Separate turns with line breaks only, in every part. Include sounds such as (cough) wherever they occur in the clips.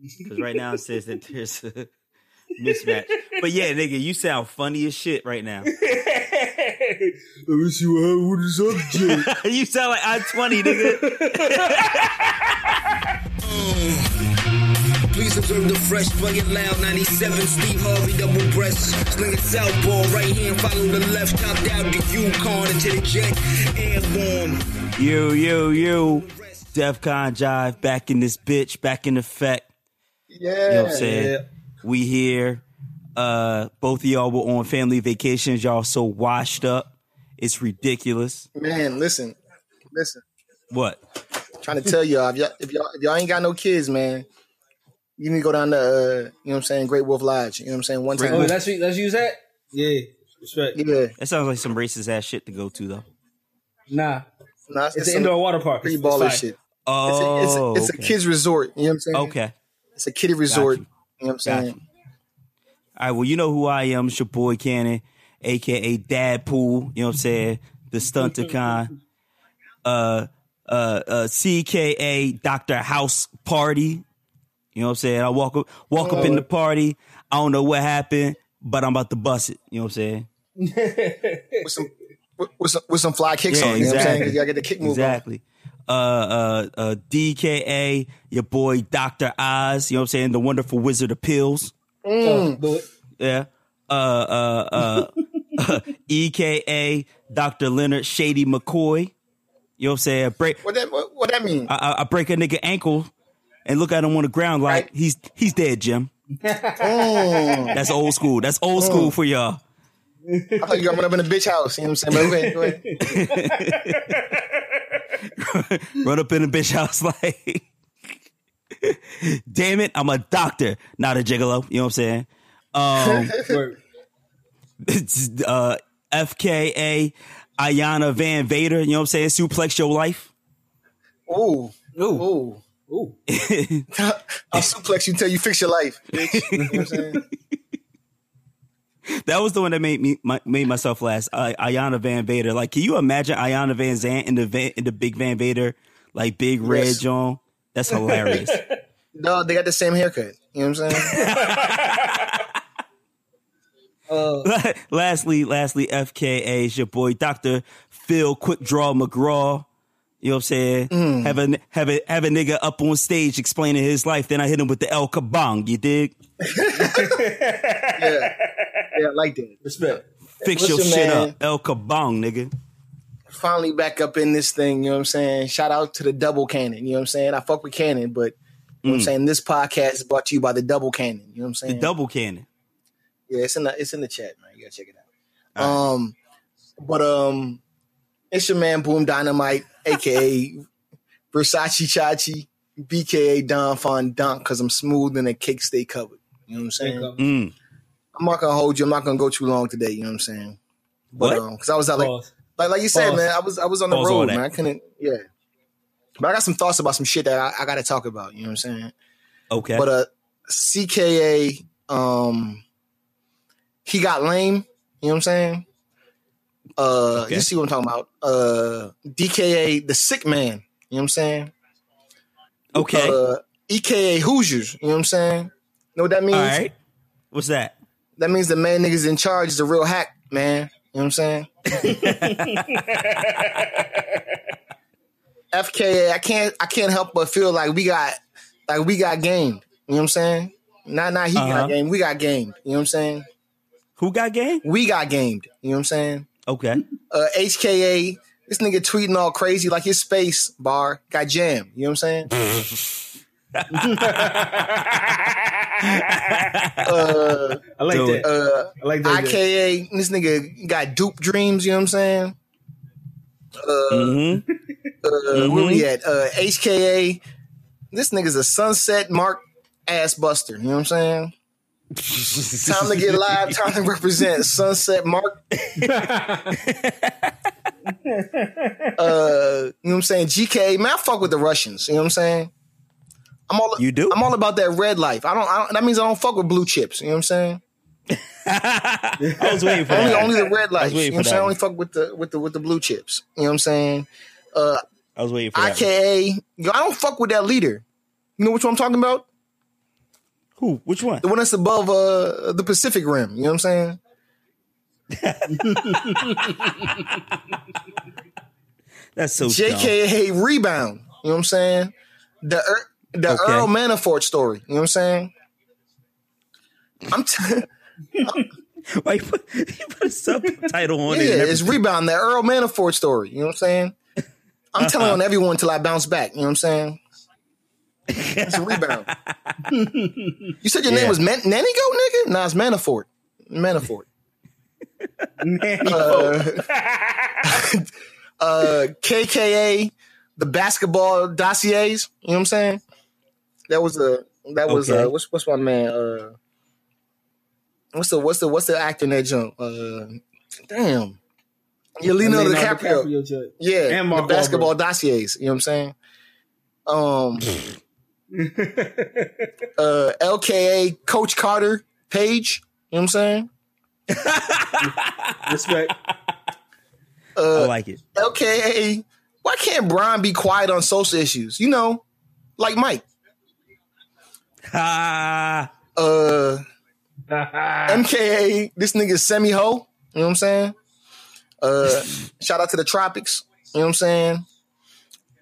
Because right now it says that there's a (laughs) mismatch. But yeah, nigga, you sound funny as shit right now. (laughs)
Let me see what happened with this other (laughs)
you sound like I'm 20, nigga. Oh.
Please observe the fresh, play it loud. 97, Steve Harvey, double breast. Sling it southpaw, right hand, follow the left. Top down to Yukon into the jet. Airborne.
You, you, you. DEFCON Jive back in this bitch, back in effect.
Yeah.
You know what I'm saying? We here. Uh, both of y'all were on family vacations. Y'all so washed up. It's ridiculous.
Man, listen. Listen.
What?
trying to tell y'all if y'all if y'all if y'all ain't got no kids, man, you need to go down to uh, you know what I'm saying, Great Wolf Lodge. You know what I'm saying? One time.
Oh, let's let's use that. Yeah, respect.
yeah.
That sounds like some racist ass shit to go to though.
Nah,
Nah,
it's,
it's
an indoor water park.
Pretty
It's- it's
baller
fire.
shit. It's
Oh,
a, it's a, it's a
okay.
kids resort. You know what I'm saying?
Okay,
It's a kiddie resort.
you.
You know what I'm saying?
you. All right, well, you know who I am. It's your boy Cannon, aka Dad Pool. You know what I'm saying? The Stunticon. Uh, uh, uh, CKA Dr. House Party. You know what I'm saying? I walk up, walk up in the party. I don't know what happened, but I'm about to bust it. You know what I'm saying? (laughs)
With some with, with some with some fly kicks
Yeah,
on. You know what I'm saying?
exactly.
You gotta get the kick move on.
Exactly. Uh, uh, uh, DKA, your boy Dr. Oz, you know what I'm saying? The wonderful wizard of pills.
Oh, do it.
Yeah. Uh, uh, uh, (laughs) EKA, Dr. Leonard Shady McCoy. You know what I'm saying? Break,
What that what, what that mean?
I, I- I break a nigga ankle and look at him on the ground like
Right.
he's, he's dead, Jim.
Mm.
That's old school. That's old school for y'all.
I thought you got run up in the bitch house. You know what I'm saying? But go ahead, go ahead. (laughs) (laughs)
Run up in a bitch house (laughs) like, damn it, I'm a doctor, not a gigolo. You know what I'm saying? Um, (laughs) uh, FKA, Iyanla Van Vader, you know what I'm saying? Suplex your life.
Ooh.
Ooh,
Ooh.
ooh.
I'll suplex you until you fix your life. Bitch. You know what I'm saying? (laughs)
That was the one that made me my, made myself last. Uh, Iyanla Van Vader. Like, can you imagine Iyanla Vanzant in the van, in the big Van Vader, like big red
Yes.
John? That's hilarious. (laughs)
No, they got the same haircut. You know what I'm saying? (laughs)
Uh,
lastly, lastly, FKA is your boy Doctor Phil Quick Draw McGraw. You know what I'm saying?
Mm.
Have a have a have a nigga up on stage explaining his life. Then I hit him with the El Kabong. You dig?
Yeah. Yeah, like that.
respect.
Fix
Listen,
your shit
man.
up, El Kabong, nigga.
Finally back up in this thing, you know what I'm saying? Shout out to the double cannon, you know what I'm saying? I fuck with cannon, but you know what I'm saying? This podcast is brought to you by the double cannon. You know what I'm
saying? The double cannon.
Yeah, it's in the it's in the chat, man. You gotta check it out. Um, but um, it's your man Boom Dynamite, aka (laughs) Versace Chachi, BKA Don Fondant, because I'm smooth and the cake stay covered. You know what I'm saying?
Mm.
I'm not gonna hold you. I'm not gonna go too long today. You know what I'm saying? But
What?
um, because I was out like
Pause.
like like you said,
Pause.
man. I was I was on the
Pause
road,
that.
man. I couldn't. Yeah. But I got some thoughts about some shit that I, I got to talk about. You know what I'm saying?
Okay.
But uh, CKA, um, he got lame. You know what I'm saying? Uh,
Okay.
you see what I'm talking about? Uh, DKA, the sick man. You know what I'm saying?
okay.
Uh, EKA Hoosiers. You know what I'm saying? Know what that means?
All right. What's that?
That means the man niggas in charge is a real hack, man. You know what I'm saying? (laughs) FKA, I can't I can't help but feel like we got like we got gamed. You know what I'm saying? Not not he
Uh-huh.
got gamed, we got gamed. You know what I'm saying?
Who got game?
We got gamed. You know what I'm saying?
Okay.
Uh HKA, this nigga tweeting all crazy like his space bar got jammed. You know what I'm saying? (laughs) (laughs) (laughs) uh,
I like
Do
that.
uh,
I like that.
IKA, this nigga got dupe dreams, you know what I'm saying?
hmm
Uh, Where we at? Uh, HKA, this nigga's a sunset mark ass buster, you know what I'm saying? (laughs) Time to get live, time to represent Sunset Mark. (laughs) uh, you know what I'm saying? GK, man, I fuck with the Russians, you know what I'm saying? I'm all
You do?
I'm all about that red life. I don't, I don't that means I don't fuck with blue chips, you know what I'm saying? (laughs)
I was waiting for
Only,
that.
only the red life. You know what I'm saying? I only fuck with the with the with the blue chips. You know what I'm saying?
Uh, I was waiting for that.
IKA, yo, I don't fuck with that leader. You know what I'm talking about?
Who? Which one?
The one that's above uh the Pacific Rim. You know what I'm saying? (laughs)
That's so dumb.
JKA rebound. You know what I'm saying? The Er- the
Okay.
Earl Manafort story. You know what I'm saying? I'm t- (laughs)
Why you put, you put a subtitle on
yeah,
it? and
it's rebound. The Earl Manafort story. You know what I'm saying? I'm telling
Uh-huh.
on everyone until I bounce back. You know what I'm saying? It's a (laughs) rebound. you said your
Yeah.
name was Man- Nanny Go, nigga? Nah, it's Manafort. Manafort. uh, (laughs) KKA, the basketball dossiers. You know what I'm saying? That was a that was
Okay.
uh, what's what's my man? Uh, what's the what's the what's the actor in that jump? Uh, damn, yeah, Leonardo, DiCaprio.
joint.
Yeah,
And
the
Mark
basketball dossiers. You know what I'm saying? Um, (laughs) uh, LKA Coach Carter Page. You know what I'm saying? (laughs)
Respect.
I
Uh,
like it.
LKA. Why can't Brian be quiet on social issues? You know, like Mike.
Ah, (laughs)
Uh, MKA. This nigga semi ho. You know what I'm saying? Uh, shout out to the tropics. You know what I'm saying?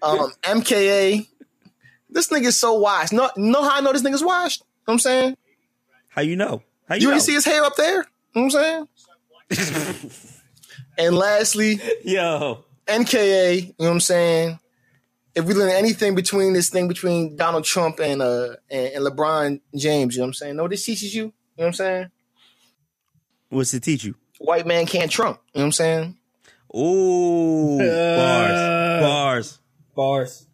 Um, MKA. This nigga's so washed. No, know how I know this nigga's washed? You know what I'm saying?
how you know? How you,
You
know?
ain't see his hair up there? You know what I'm saying? (laughs) and lastly,
Yo,
NKA, you know what I'm saying? If we learn anything between this thing between Donald Trump and uh and, and LeBron James, you know what I'm saying? No, this teaches you, you know what I'm saying?
what's it teach you?
White man can't Trump, you know what I'm saying?
Ooh, bars, bars.
Bars.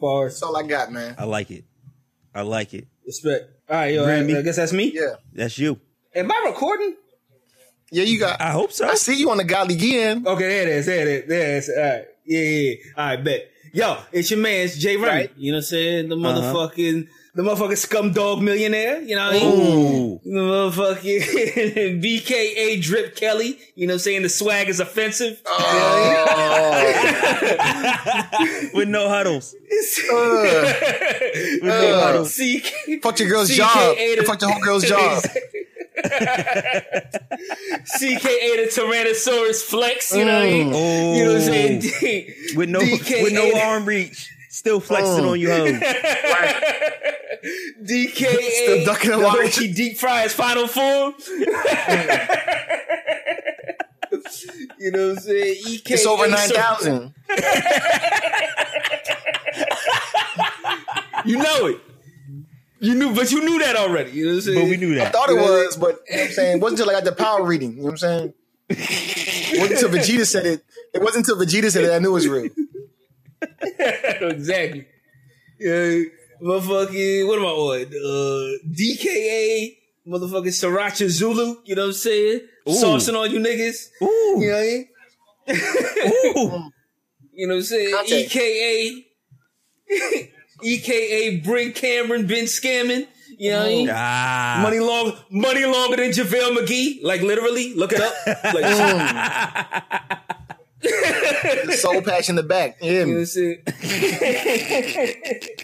Bars.
That's all I got, man.
I like it. I like it.
Respect. All right, yo, I,
Grammy.
I guess that's me.
Yeah.
That's you.
Am I recording?
Yeah, you got
I hope so.
I see you on the Godly Gian.
Okay, there it is. There it is. There it is. All right. Yeah, yeah, yeah. All right, bet. Yo, it's your man's Jay Remy.
Right.
You know what I'm saying? The
Uh-huh.
motherfucking, the motherfucking scum dog millionaire. You know what I mean?
Ooh,
The motherfucking (laughs) BKA Drip Kelly. You know what I'm saying? The swag is offensive. (laughs)
with no huddles.
Uh, (laughs)
With no
Uh,
huddles.
CK,
fuck your girl's
CKA
job.
the-
Fuck your whole girl's job.
CKA the Tyrannosaurus Flex. You know what I mean?
Oh,
You know what I'm saying? Oh. (laughs)
with no
DKA
with no arm reach, still flexing
Oh.
on you, hoes. (laughs)
DKA (laughs)
Still ducking
the
and watching.
Loki deep fry his final form. you know what I'm saying? EKA
It's over nine thousand.
You know it. You knew, but you knew that already. You know what I'm saying?
But we knew that.
I thought it was, but you know what I'm saying it wasn't until I got the power reading. You know what I'm saying? It wasn't until Vegeta said it. It wasn't until Vegeta said it I knew it was real. (laughs)
exactly. Yeah, motherfucking, what am I on? Uh, DKA, motherfucking Sriracha Zulu, you know what I'm saying?
Ooh.
Saucing on you niggas.
Ooh,
You know what I mean?
ooh. (laughs)
You know what I'm saying?
Conte.
EKA, (laughs) EKA bring Cameron been scamming. You know what I mean?
Ah,
Money long, money longer than JaVale McGee. Like literally, look it up. (laughs) Like,
Soul patch in the back. Yeah.
You know what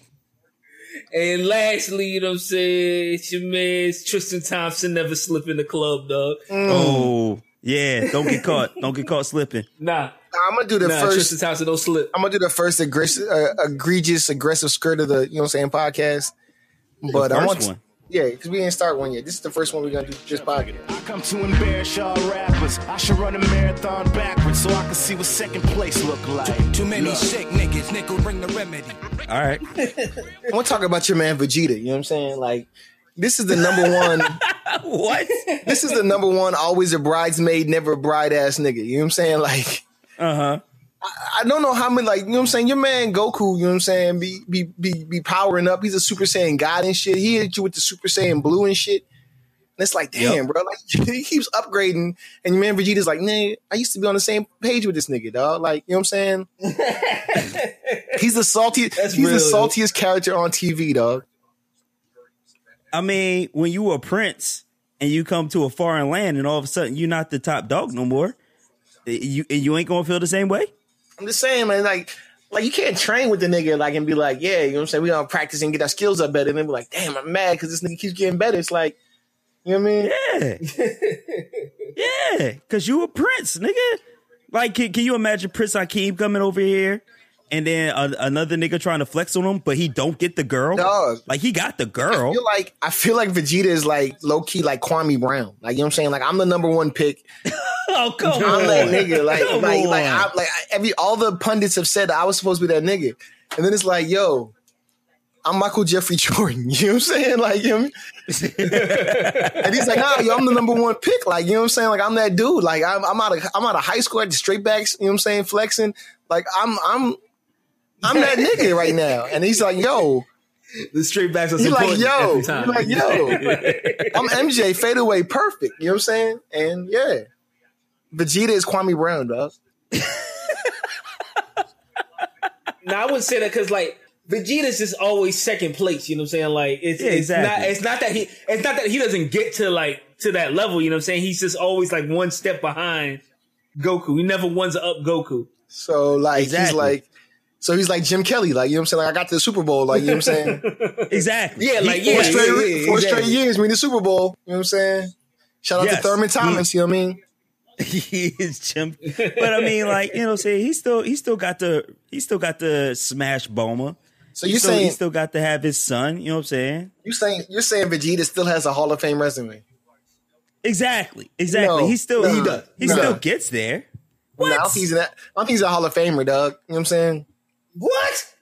(laughs) and lastly, you know what I'm saying? It's your man Tristan Thompson never slip in the club, dog.
Oh, yeah. Don't get caught. Don't get caught slipping.
Nah,
I'm gonna do the
nah,
first.
Tristan Thompson don't slip.
I'm gonna do the first aggressive, uh, egregious, aggressive skirt of the you know what I'm saying podcast. But I want,
one.
yeah, because we didn't start one yet. This is the first one we're gonna do this podcast.
I come to embarrass y'all rappers. I should run a marathon backwards so I can see what second place look like.
Too many sick niggas, nickel bring the remedy.
All right. (laughs)
I want to talk about your man Vegeta. You know what I'm saying? Like, this is the number (laughs) one.
What?
this is the number one. Always a bridesmaid, never a bride ass nigga. You know what I'm saying? Like.
Uh huh.
I don't know how many like you know what I'm saying. Your man Goku, you know what I'm saying, be be be be powering up. He's a Super Saiyan God and shit. He hit you with the Super Saiyan Blue and shit. And it's like, damn,
Yep.
bro. Like (laughs) he keeps upgrading, and your man Vegeta's like, nah, I used to be on the same page with this nigga, dog. Like, you know what I'm saying? (laughs) he's the saltiest.
That's
he's
real,
the saltiest character on TV, dog.
I mean, when you were a prince and you come to a foreign land and all of a sudden you're not the top dog no more, you you ain't gonna feel the same way.
I'm just saying, man. Like, like you can't train with the nigga like and be like, yeah, you know what I'm saying? We gonna practice and get our skills up better. And then be like, damn, I'm mad because this nigga keeps getting better. It's like, you know what I mean?
Yeah. (laughs) yeah. Cause you a prince, nigga. Like, can, can you imagine Prince Hakeem coming over here and then another nigga trying to flex on him, but he don't get the girl?
Dog.
Like, he got the
I
girl.
feel like I feel like Vegeta is like low key like Kwame Brown. Like you know what I'm saying? Like I'm the number one pick. (laughs)
oh, come
I'm
on.
that nigga. Like
Come
like like. I, like every all the pundits have said that I was supposed to be that nigga, and then it's like, yo, I'm Michael Jeffrey (laughs) Jordan. You know what I'm saying? Like you know what I mean? and he's like, nah, yo, I'm the number one pick. Like you know what I'm saying? Like I'm that dude. Like I'm, I'm out of I'm out of high school at the straight backs. You know what I'm saying? Flexing. Like I'm I'm I'm that nigga right now. And he's like, yo.
The straight backs are
like,
supporting
yo,
every time.
like, yo, I'm MJ, fade away, perfect. You know what I'm saying? And yeah, Vegeta is Kwame Brown, dog. (laughs)
Now I wouldn't say that because like Vegeta's just always second place. You know what I'm saying? Like it's,
Yeah,
it's
exactly.
not it's not that he it's not that he doesn't get to like to that level. You know what I'm saying? He's just always like one step behind Goku. He never ones up Goku.
So like, he's like, so he's like Jim Kelly, like you know what I'm saying? Like I got to the Super Bowl, like you know what I'm saying? (laughs)
exactly.
Yeah, like,
He-
four
yeah,
straight,
yeah,
four
exactly.
straight years, we win the Super Bowl. You know what I'm saying? Shout out
Yes.
to Thurman Thomas. Mm. You know what I mean? (laughs)
he is Jim. But I mean, like you know, what I'm saying he still he still got the he still got the smash Bulma.
So you're
still, he still got to have his son. You know what I'm saying?
you saying you're saying Vegeta still has a Hall of Fame resume?
Exactly. Exactly.
No,
he still
no,
he, does. He
no.
still gets there. What?
No, I don't think he's in that. I don't think he's a Hall of Famer, Doug. You know what I'm saying?
What?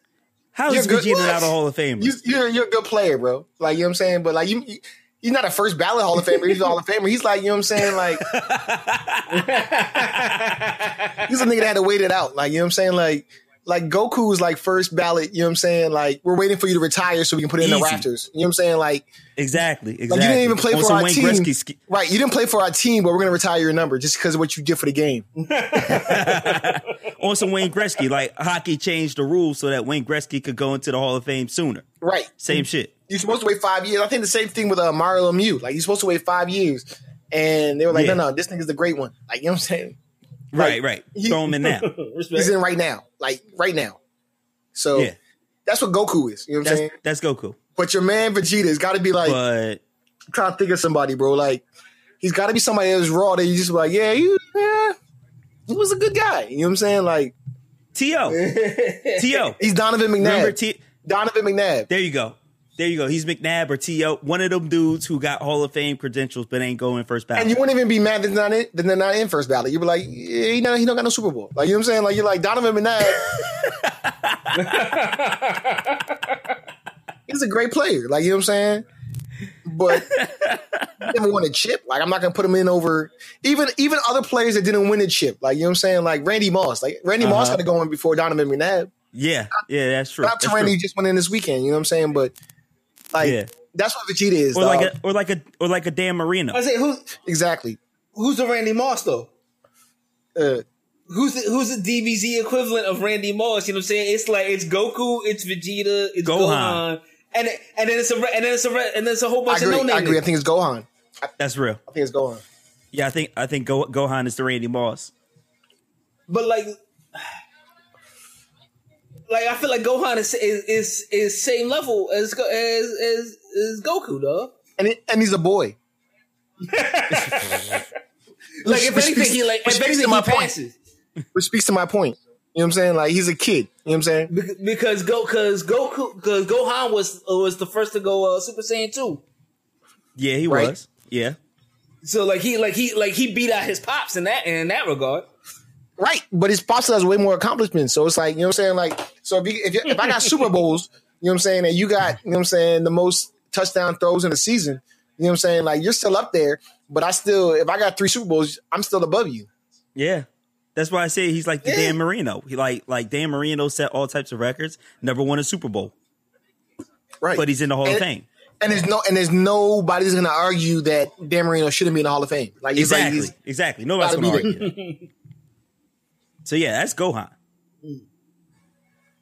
How is
good-
Vegeta
what?
not a Hall of Famer?
You, you're you're a good player, bro. Like you know what I'm saying, but like you, you he's not a first ballot Hall of Famer. He's a Hall of Famer. He's like you know what I'm saying, like (laughs) he's a nigga that had to wait it out. Like you know what I'm saying, like like Goku's like first ballot. You know what I'm saying, like we're waiting for you to retire so we can put it in the
Easy.
rafters. You know what I'm saying, like
exactly. Exactly.
like you didn't even play
On
for our
Wayne
team,
ski-
right? You didn't play for our team, but we're gonna retire your number just because of what you did for the game. (laughs) (laughs)
on some Wayne Gretzky. Like hockey changed the rules so that Wayne Gretzky could go into the Hall of Fame sooner.
Right.
Same shit.
You're supposed to wait five years. I think the same thing with uh, Mario Lemieux. Like you're supposed to wait five years, and they were like,
Yeah.
no, no, this nigga's the great one. Like you know what I'm saying?
Right, right.
he-
Throw him in now. (laughs)
He's in right now, like right now. So
Yeah.
that's what Goku is. You know what I'm
That's
saying?
that's Goku.
But your man Vegeta's got to be like
But
I'm trying to think of somebody, bro. Like he's got to be somebody that's raw. That you just be like, yeah, you, yeah, he was a good guy. You know what I'm saying? Like
T.O. (laughs) T.O.
he's Donovan
Remember
McNabb.
T
Donovan McNabb.
There you go. There you go. He's McNabb or T.O. One of them dudes who got Hall of Fame credentials but ain't going first ballot.
And you wouldn't even be mad that they're not in, that they're not in first ballot. You'd be like, yeah, he, not, he don't got no Super Bowl. Like, you know what I'm saying? Like, you're like, Donovan McNabb. (laughs) He's a great player. Like, you know what I'm saying? But he never won a chip. Like, I'm not going to put him in over even even other players that didn't win a chip. Like, you know what I'm saying? Like, Randy Moss. Like, Randy Moss
Uh-huh.
had to go in before Donovan McNabb.
yeah, yeah, that's true.
Not to
That's
Randy
true.
just went in this weekend. You know what I'm saying? But, like,
Yeah.
that's what Vegeta is.
Or
dog.
like a or like a or like a Dan Marino.
I say who's
exactly.
who's the Randy Moss though?
Uh,
Who's the, who's the DBZ equivalent of Randy Moss? You know what I'm saying? It's like it's Goku, it's Vegeta, it's
Gohan.
Gohan, and and then it's a re- and then it's a re- and then it's a whole
I
bunch
agree.
of no
names.
I
agree. I think it's Gohan.
That's real.
I think it's Gohan.
Yeah, I think I think Go, Gohan is the Randy Moss.
But like, like I feel like Gohan is is is, is same level as as as, as Goku, though.
And, it, and he's a boy. (laughs)
Like if
Which
anything,
speaks-
he like
which
if
speaks
anything
to my
he
point.
passes
which speaks to my point. You know what I'm saying? Like he's a kid. You know what I'm saying?
Bec- because go because Goku because Gohan was was the first to go uh, Super Saiyan two.
Yeah, he
Right.
was. Yeah.
So like he like he like he beat out his pops in that in that regard.
Right. But his pops has way more accomplishments. So it's like, you know what I'm saying? Like, so if you, if, you, if I got (laughs) Super Bowls, you know what I'm saying, and you got, you know what I'm saying, the most touchdown throws in the season, you know what I'm saying? Like you're still up there, but I still, if I got three Super Bowls, I'm still above you.
Yeah. That's why I say he's like the
Yeah.
Dan Marino. He like like Dan Marino set all types of records, never won a Super Bowl,
Right.
but he's in the Hall
and,
of Fame.
And there's no, and there's nobody's gonna argue that Dan Marino shouldn't be in the Hall of Fame. Like
Exactly.
like
exactly. Nobody's gonna argue. (laughs) So yeah, that's Gohan.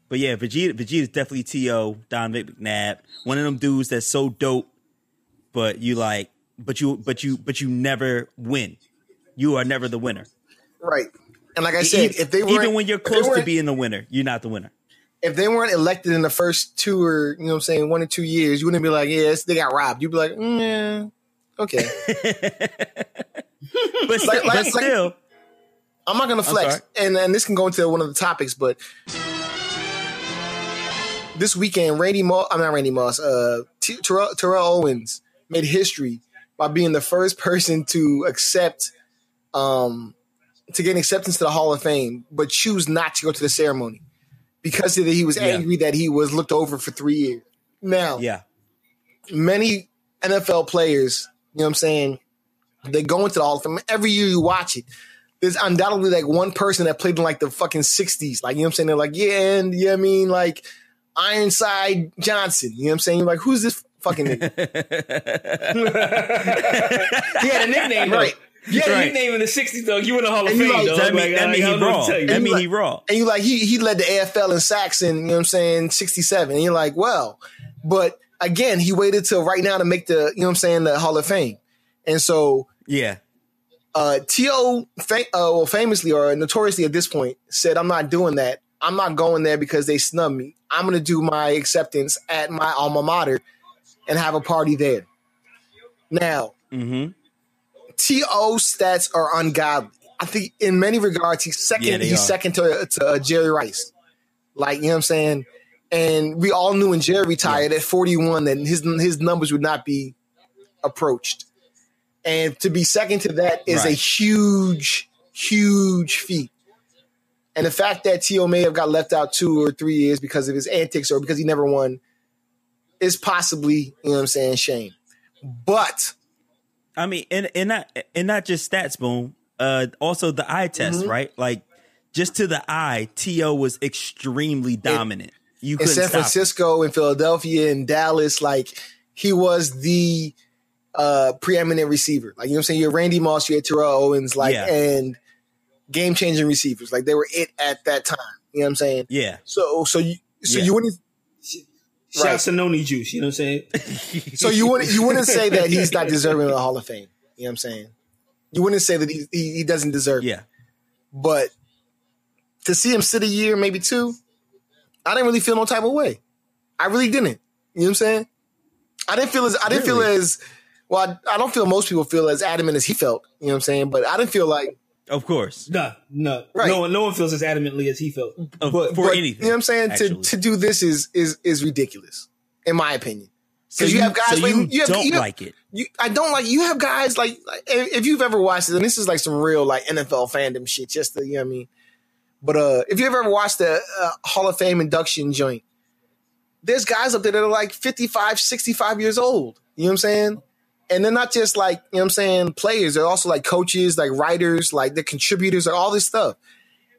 But yeah, Vegeta Vegeta's definitely T.O. Don McNabb. One of them dudes that's so dope, but you like but you but you but you never win. You are never the winner.
right. And like I said, if they were
even when you're close to being the winner, you're not the winner.
If they weren't elected in the first two or you know what I'm saying one or two years, you wouldn't be like, yes, they got robbed. You'd be like, mm, yeah, okay. (laughs)
but, still, like, but still,
I'm not gonna flex, and and this can go into one of the topics, but this weekend, Randy Moss, I'm not Randy Moss, uh, T- Terrell, Terrell Owens made history by being the first (laughs) person to accept, um, to get acceptance to the Hall of Fame, but choose not to go to the ceremony because he was angry yeah. that he was looked over for three years. Now,
yeah,
many NFL players, you know what I'm saying, they go into the Hall of Fame. Every year you watch it, there's undoubtedly like one person that played in like the fucking 60s. Like, you know what I'm saying? They're like, yeah, and yeah, I mean, like Ironside Johnson. You know what I'm saying? You're like, who's this fucking nigga? (laughs)
he had a nickname, right? Yeah, right. nickname in the '60s though. You in the Hall of Fame, like, though.
That mean,
like,
that mean he raw. That mean he raw.
And you like he he led the AFL in sacks in you know what I'm saying '67. And you're like, well, but again, he waited till right now to make the you know what I'm saying the Hall of Fame. And so
yeah,
uh, T.O. fam- uh, well, famously or notoriously at this point said, "I'm not doing that. I'm not going there because they snubbed me. I'm going to do my acceptance at my alma mater and have a party there." Now,
mm-hmm.
T.O. stats are ungodly. I think in many regards he's second. Yeah, he's are. second to, to uh, Jerry Rice. Like you know what I'm saying. And we all knew when Jerry retired yeah. at 41 that his his numbers would not be approached. And to be second to that is right. a huge, huge feat. And the fact that T.O. may have got left out two or three years because of his antics or because he never won is possibly, you know what I'm saying, shame. But
I mean, and and not and not just stats, boom. Uh, also the eye test, mm-hmm. right? Like just to the eye, T.O. was extremely dominant. It, you
in San Francisco, in Philadelphia, in Dallas, like he was the uh preeminent receiver. Like you know what I'm saying? You're Randy Moss, you had Terrell Owens, like yeah. and game changing receivers. Like they were it at that time. You know what I'm saying?
Yeah.
So so you so yeah. you wouldn't
Shout right. to Noni Juice, you know what I'm
saying? (laughs) so you wouldn't you wouldn't say that he's not (laughs) deserving of the Hall of Fame. You know what I'm saying? You wouldn't say that he he, he doesn't deserve
yeah. it.
But to see him sit a year, maybe two, I didn't really feel no type of way. I really didn't. You know what I'm saying? I didn't feel as I didn't really? feel as well, I, I, don't feel most people feel as adamant as he felt. You know what I'm saying? But I didn't feel like.
Of course.
No, no, right. no one, no one feels as adamantly as he felt
but, for but, anything.
You know what I'm saying? T.O. to do this is is is ridiculous, in my opinion. Because so you, you, have guys
so
like,
you,
you have,
don't
you have,
like it.
You, I don't like. You have guys like, like if you've ever watched it, and this is like some real like NFL fandom shit. Just the you know what I mean. But uh, if you've ever watched the uh, Hall of Fame induction joint, there's guys up there that are like 55, 65 years old. You know what I'm saying? And they're not just like you know what I'm saying players. They're also like coaches, like writers, like the contributors, or all this stuff.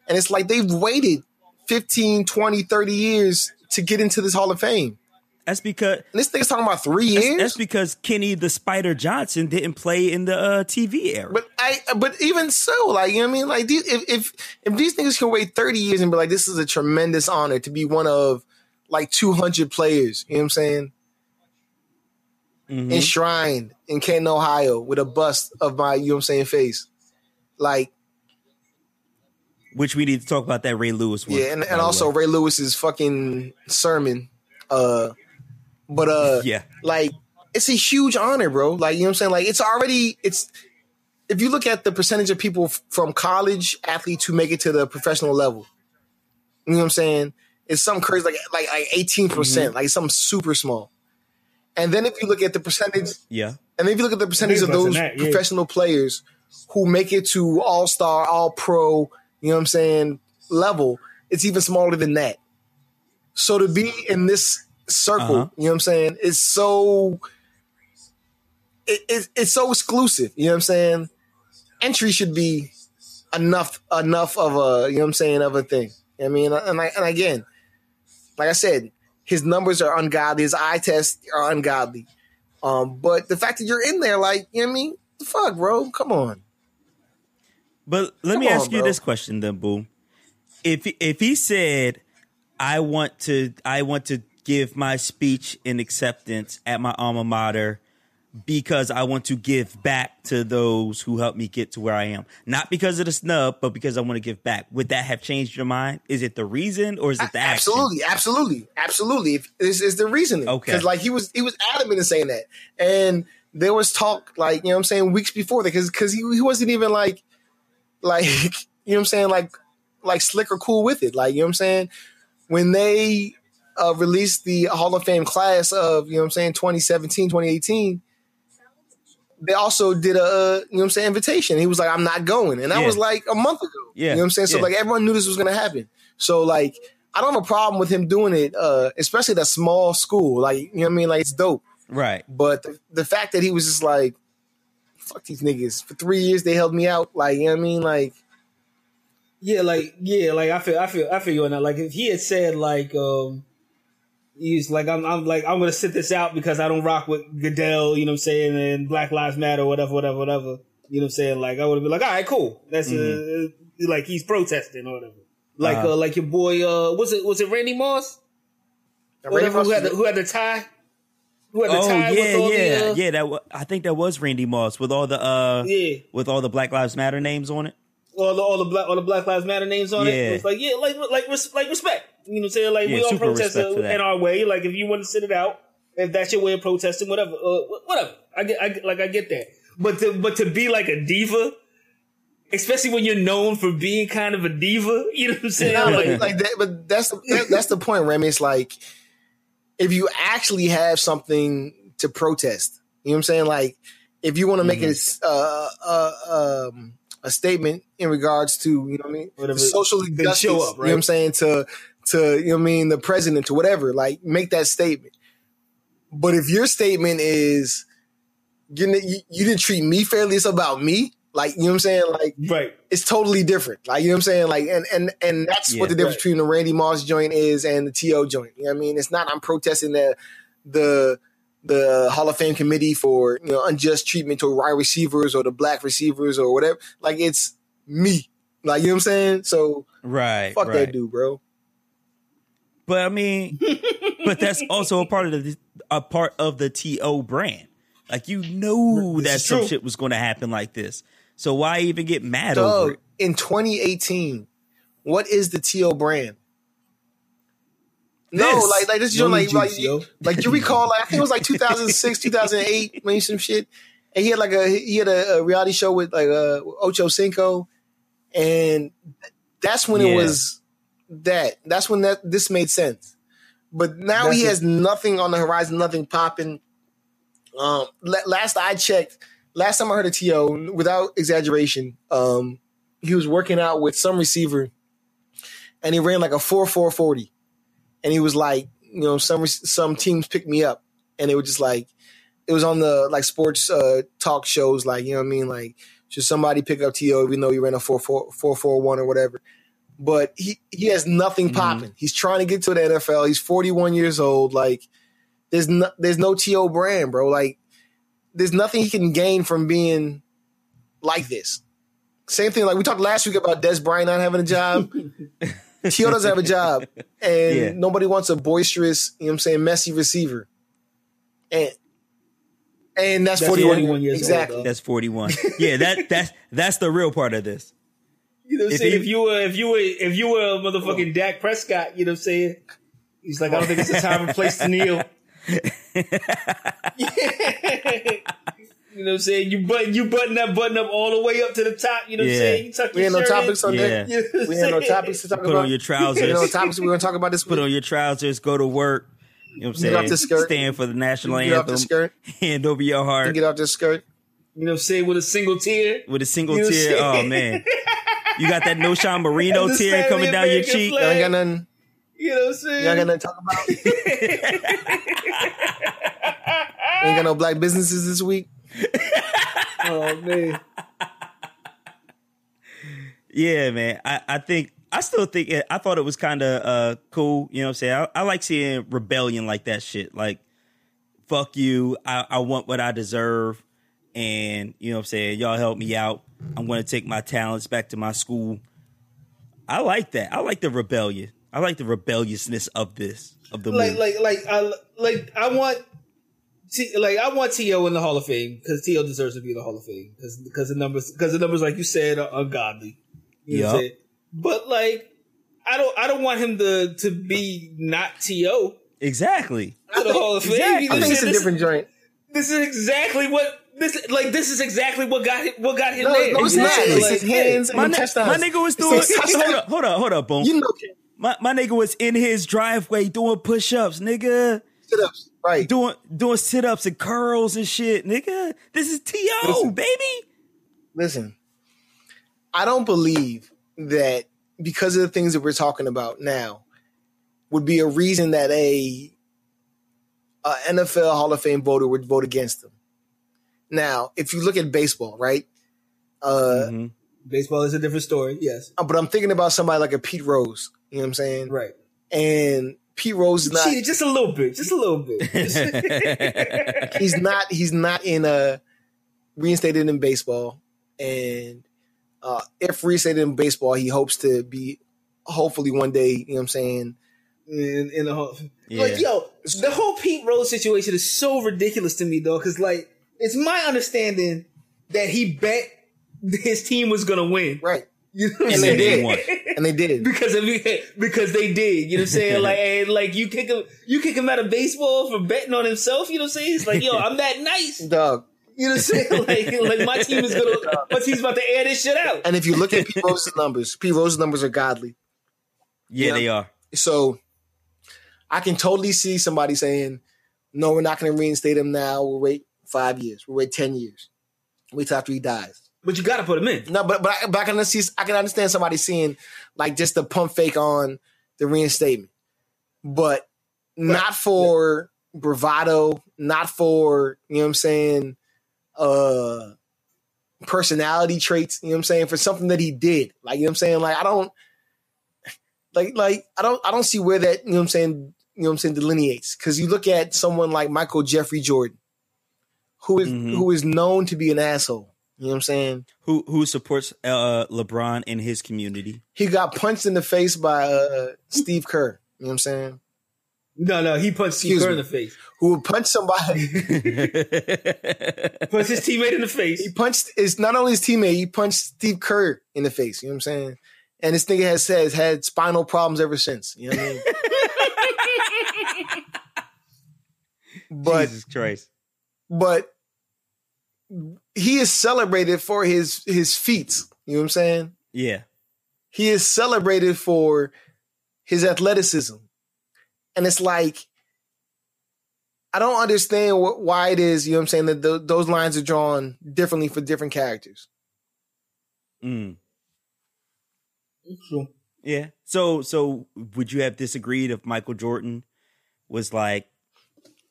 And it's like they've waited 15, 20, 30 years to get into this Hall of Fame.
That's because and
this thing's talking about three years.
That's, that's, because Kenny the Spider Johnson didn't play in the uh, TV era.
But I, but even so, like you know what I mean, like these, if if if these niggas can wait thirty years and be like, this is a tremendous honor to be one of like two hundred players. You know what I'm saying? Mm-hmm. enshrined in Canton, Ohio, with a bust of my, you know what I'm saying, face. Like,
which we need to talk about that Ray Lewis one.
Yeah, and, and also Ray Lewis's fucking sermon. Uh, but uh, (laughs)
yeah,
like it's a huge honor, bro. Like you know what I'm saying. Like it's already it's. If you look at the percentage of people f- from college athletes who make it to the professional level, you know what I'm saying? It's something crazy, like like like 18 percent, mm-hmm. like something super small. And then if you look at the percentage,
yeah.
And if you look at the percentage of those that, yeah. professional players who make it to all star, all pro, you know what I'm saying, level, it's even smaller than that. So to be in this circle, uh-huh. you know what I'm saying, is so it, it, it's so exclusive. You know what I'm saying? Entry should be enough enough of a you know what I'm saying of a thing. I mean, and I, and again, like I said, his numbers are ungodly. His eye tests are ungodly. Um, but the fact that you're in there, like, you know what I mean? The fuck, bro? Come on.
But let Come me ask on, you bro. this question then, Boo. If if he said, I want to I want to give my speech in acceptance at my alma mater because I want to give back to those who helped me get to where I am. Not because of the snub, but because I want to give back. Would that have changed your mind? Is it the reason or is it the action?
absolutely, absolutely, absolutely. Is the reasoning?
Okay.
because like he was he was adamant in saying that, and there was talk like you know what I'm saying weeks before that because because he, he wasn't even like like (laughs) you know what I'm saying like like slick or cool with it. Like you know what I'm saying when they uh, released the Hall of Fame class of you know what I'm saying 2017 2018. They also did a uh, you know what I'm saying invitation. He was like, "I'm not going," and that
Yeah.
was like a month ago.
Yeah.
you know what I'm saying. So
Yeah.
like everyone knew this was gonna happen. So like I don't have a problem with him doing it, uh, especially that small school. Like you know what I mean. Like it's dope.
Right.
But the, the fact that he was just like, "Fuck these niggas," for three years they held me out. Like you know what I mean. Like
Yeah, like yeah, like I feel I feel I feel you on that. Like if he had said like um he's like I'm I'm like I'm gonna sit this out because I don't rock with Goodell, you know what I'm saying, and Black Lives Matter, whatever, whatever, whatever. You know what I'm saying? Like I would have been like, all right, cool. That's uh, like he's protesting or whatever. Like
Uh-huh.
uh like your boy uh was it was it Randy Moss?
Randy
Whatever,
Moss
who had the who had the tie? Who had the
Oh
tie with
yeah,
all
yeah,
the uh,
yeah. That wa- I think that was Randy Moss with all the uh
yeah.
with all the Black Lives Matter names on it.
All the all the black all the Black Lives Matter names on it. It's like yeah, like like res- like respect. You know what I'm saying? Like
Yeah,
we all protest
respect
in our way. Like if you want to sit it out, if that's your way of protesting, whatever, uh, whatever. I get, I get, like I get that. But to but to be like a diva, especially when you're known for being kind of a diva, (laughs) you know what I'm saying?
No,
like,
but like that, but that's the that, that's the point, Remy. It's like if you actually have something to protest, you know what I'm saying? Like if you want to make
Mm-hmm.
it uh, uh, um, a statement in regards to you know what I mean,
Whatever,
social
then
justice.
show up,
You know what? I'm saying to to you know what I mean the president to whatever. Like make that statement. But if your statement is you, you, you didn't treat me fairly, it's about me. Like you know what I'm saying? Like
right.
it's totally different. Like you know what I'm saying? Like and and and that's
Yeah.
what the difference
Right.
between the Randy Moss joint is and the TO joint. You know what I mean? It's not I'm protesting the the the Hall of Fame committee for, you know, unjust treatment to wide receivers or the black receivers or whatever. Like it's me. Like you know what I'm saying? So
Right.
fuck
right.
that dude, bro.
But I mean, but that's also a part of the a part of the T.O. brand. Like you knew
This
that some
true.
shit was going to happen like this. So why even get mad over it?
in 2018, what is the TO brand? No,
This.
like like this is
No
like like
yo.
like you recall like I think it was like 2006, 2008, (laughs) maybe some shit. And he had like a he had a, a reality show with like uh Ocho Cinco, and that's when it was that. That's when that this made sense. But now
That's
he
it.
has nothing on the horizon, nothing popping. Um, la- last I checked, last time I heard of T.O., without exaggeration, um, he was working out with some receiver, and he ran like a four four forty, and he was like, you know, some some teams picked me up, and it was just like, it was on the like sports uh, talk shows, like you know what I mean, like should somebody pick up T.O. even though he ran a four four four four one or whatever. But he he has nothing
Mhm.
popping. He's trying to get to the NFL. He's forty one years old. Like there's no there's no T.O. brand, bro. Like there's nothing he can gain from being like this. Same thing, like we talked last week about Dez Bryant not having a job. (laughs) T.O. doesn't have a job, (laughs) and
Yeah.
nobody wants a boisterous, you know what I'm saying, messy receiver. And and that's,
That's
41,
41 years old,
exactly.
though.
That's 41. (laughs) yeah, that that's that's the real part of this.
You know what I'm
If
saying?
he-
if you were if you were if you were a motherfucking Dak Prescott, you know what I'm saying? He's like, I don't think it's the time and place to kneel. (laughs) You know what I'm saying? You button you button that button up all the way up to the top, you know what I'm saying? You tuck
we
your
ain't no topics
in.
on
Yeah.
that. (laughs)
You know
We ain't no topics to talk
Put
about.
Put on your (laughs)
We ain't no topics we're gonna talk about this
Put
week.
on your trousers. Go to work. You know what I'm
Get off
saying?
the skirt.
Stand for the national anthem.
Get off the skirt. (laughs)
Hand over your
And
heart
get off this skirt.
You know what I'm saying? With a single tear.
with a single
You know
tear. Oh man, you got that No Sean Marino tear
the
coming down your
American
cheek.
Y'all ain't got nothing.
You know what I'm saying?
Y'all got nothing to talk about. ain't got no black businesses this week. (laughs)
oh man.
Yeah, man. I, I think I still think it, I thought it was kind of uh cool. You know what I'm saying? I, I like seeing rebellion like that shit. Like, fuck you. I, I want what I deserve. And you know what I'm saying? Y'all help me out. I'm going to take my talents back to my school. I like that. I like the rebellion. I like the rebelliousness of this of the
like
movie.
like like I like I want T, like I want T.O. in the Hall of Fame because T.O. deserves to be in the Hall of Fame because because the numbers because the numbers like you said are ungodly. You know what I'm
Yup.
saying? But like I don't I don't want him to to be not T.O.
Exactly.
in the Hall of Fame.
Exactly.
You
I think it's a
I'm
different joint.
This, this is exactly what this like. This is exactly what got him, what got him
No,
there.
no, it's
You know
not.
what I'm saying?
It's
Like,
his hands
My,
and
ni- my nigga was doing.
his
hold up, hold up, hold up, boom.
You know,
My my nigga was in his driveway doing push ups, nigga.
sit ups, right?
Doing doing sit ups and curls and shit, nigga. This is T.O.
Listen.
baby.
Listen, I don't believe that because of the things that we're talking about now would be a reason that a, a NFL Hall of Fame voter would vote against him. Now, if you look at baseball, right? Uh,
Mhm.
baseball is a different story. Yes,
but I'm thinking about somebody like a Pete Rose. You know what I'm saying?
right.
And Pete Rose not.
Cheated just a little bit, just a little bit. (laughs)
he's not he's not in a reinstated in baseball and uh if reinstated in baseball he hopes to be hopefully one day you know what i'm saying
in, in the whole,
Yeah.
like yo, the whole Pete Rose situation is so ridiculous to me though, because like it's my understanding that he bet his team was gonna win.
right
You know what I'm
and they
saying?
did
won. (laughs) (laughs)
and they did
because of because they did. You know what I'm saying? Like (laughs) and like you kick him you kick him out of baseball for betting on himself. You know what I'm saying? It's like yo, I'm that nice. (laughs)
dog
You know what I'm saying? Like like my team is gonna my team's about to air this shit out.
and if you look at pete rose's numbers pete rose's numbers are godly
Yeah,
Yeah.
they are.
so i can totally see somebody saying no we're not going to reinstate him now we'll wait five years we'll wait 10 years wait till after he dies
But you got to put him in.
No, but but I, but I can see I can understand somebody seeing like just the pump fake on the reinstatement, but not for bravado, not for you know what I'm saying, uh, personality traits. You know what I'm saying for something that he did. Like you know what I'm saying. Like I don't like like I don't I don't see where that you know what I'm saying you know what I'm saying delineates because you look at someone like Michael Jeffrey Jordan, who is-
Mhm.
who is known to be an asshole. You know what I'm saying?
Who who supports uh, LeBron in his community?
he got punched in the face by uh, Steve Kerr. You know what I'm saying?
No, no, he punched Steve Kerr in the face.
Who would punch somebody? (laughs)
Punched his teammate in the face.
he punched is not only his teammate, he punched Steve Kerr in the face. You know what I'm saying? And this nigga has said has had spinal problems ever since. You know what I mean? (laughs) but
Jesus Christ.
but he is celebrated for his his feats. You know what I'm saying?
Yeah.
he is celebrated for his athleticism. And it's like, I don't understand wh- why it is, you know what I'm saying, that th- those lines are drawn differently for different characters.
Mm.
True.
Yeah. So so would you have disagreed if Michael Jordan was like,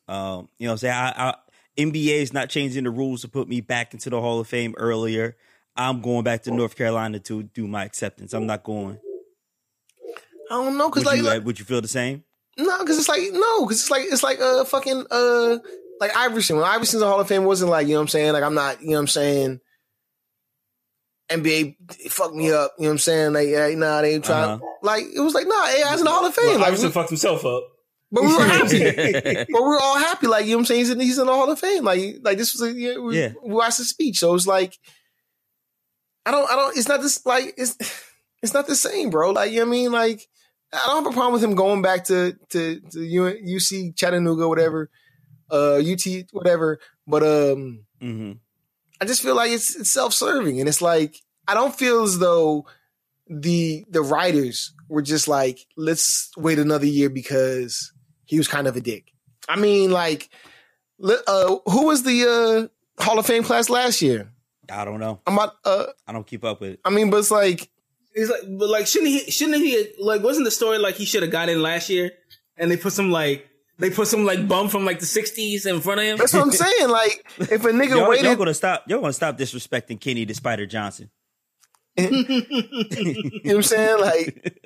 um, you know, say I, I NBA is not changing the rules to put me back into the Hall of Fame earlier. I'm going back to North Carolina to do my acceptance. I'm not going.
I don't know, because like,
you,
like
would you feel the same?
no, because it's like, no, because it's like, it's like, uh, fucking, uh, like Iverson. When Iverson's a Hall of Fame, wasn't like, you know what I'm saying? Like, I'm not, you know what I'm saying? NBA fucked me up, you know what I'm saying? Like, yeah, nah, they ain't trying.
Uh-huh.
Like, it was like, nah, AI's in the Hall of Fame.
Well,
like,
Iverson
we-
fucked himself up.
But we were happy. (laughs) but we're all happy, like you know what I'm saying. He's in, he's in the Hall of Fame, like like this was a yeah, we,
Yeah.
we watched the speech, so it's like I don't I don't it's not this like it's it's not the same, bro. Like you know what I mean, like I don't have a problem with him going back to to to UC Chattanooga, whatever, uh UT whatever, but um
hmm
I just feel like it's, it's self serving, and it's like I don't feel as though the the writers were just like, let's wait another year because he was kind of a dick. I mean, like, uh, who was the uh, Hall of Fame class last year?
I don't know.
I'm not. Uh,
I don't keep up with it.
I mean, but it's like,
He's like, but like, shouldn't he? Shouldn't he? Like, wasn't the story like he should have got in last year? And they put some like they put some like bum from like the xities in front of him.
that's what I'm (laughs) saying. Like, if a nigga
Y'all, y'all gonna stop. Y'all gonna stop disrespecting Kenny the Spider Johnson. (laughs)
you know what I'm saying? Like,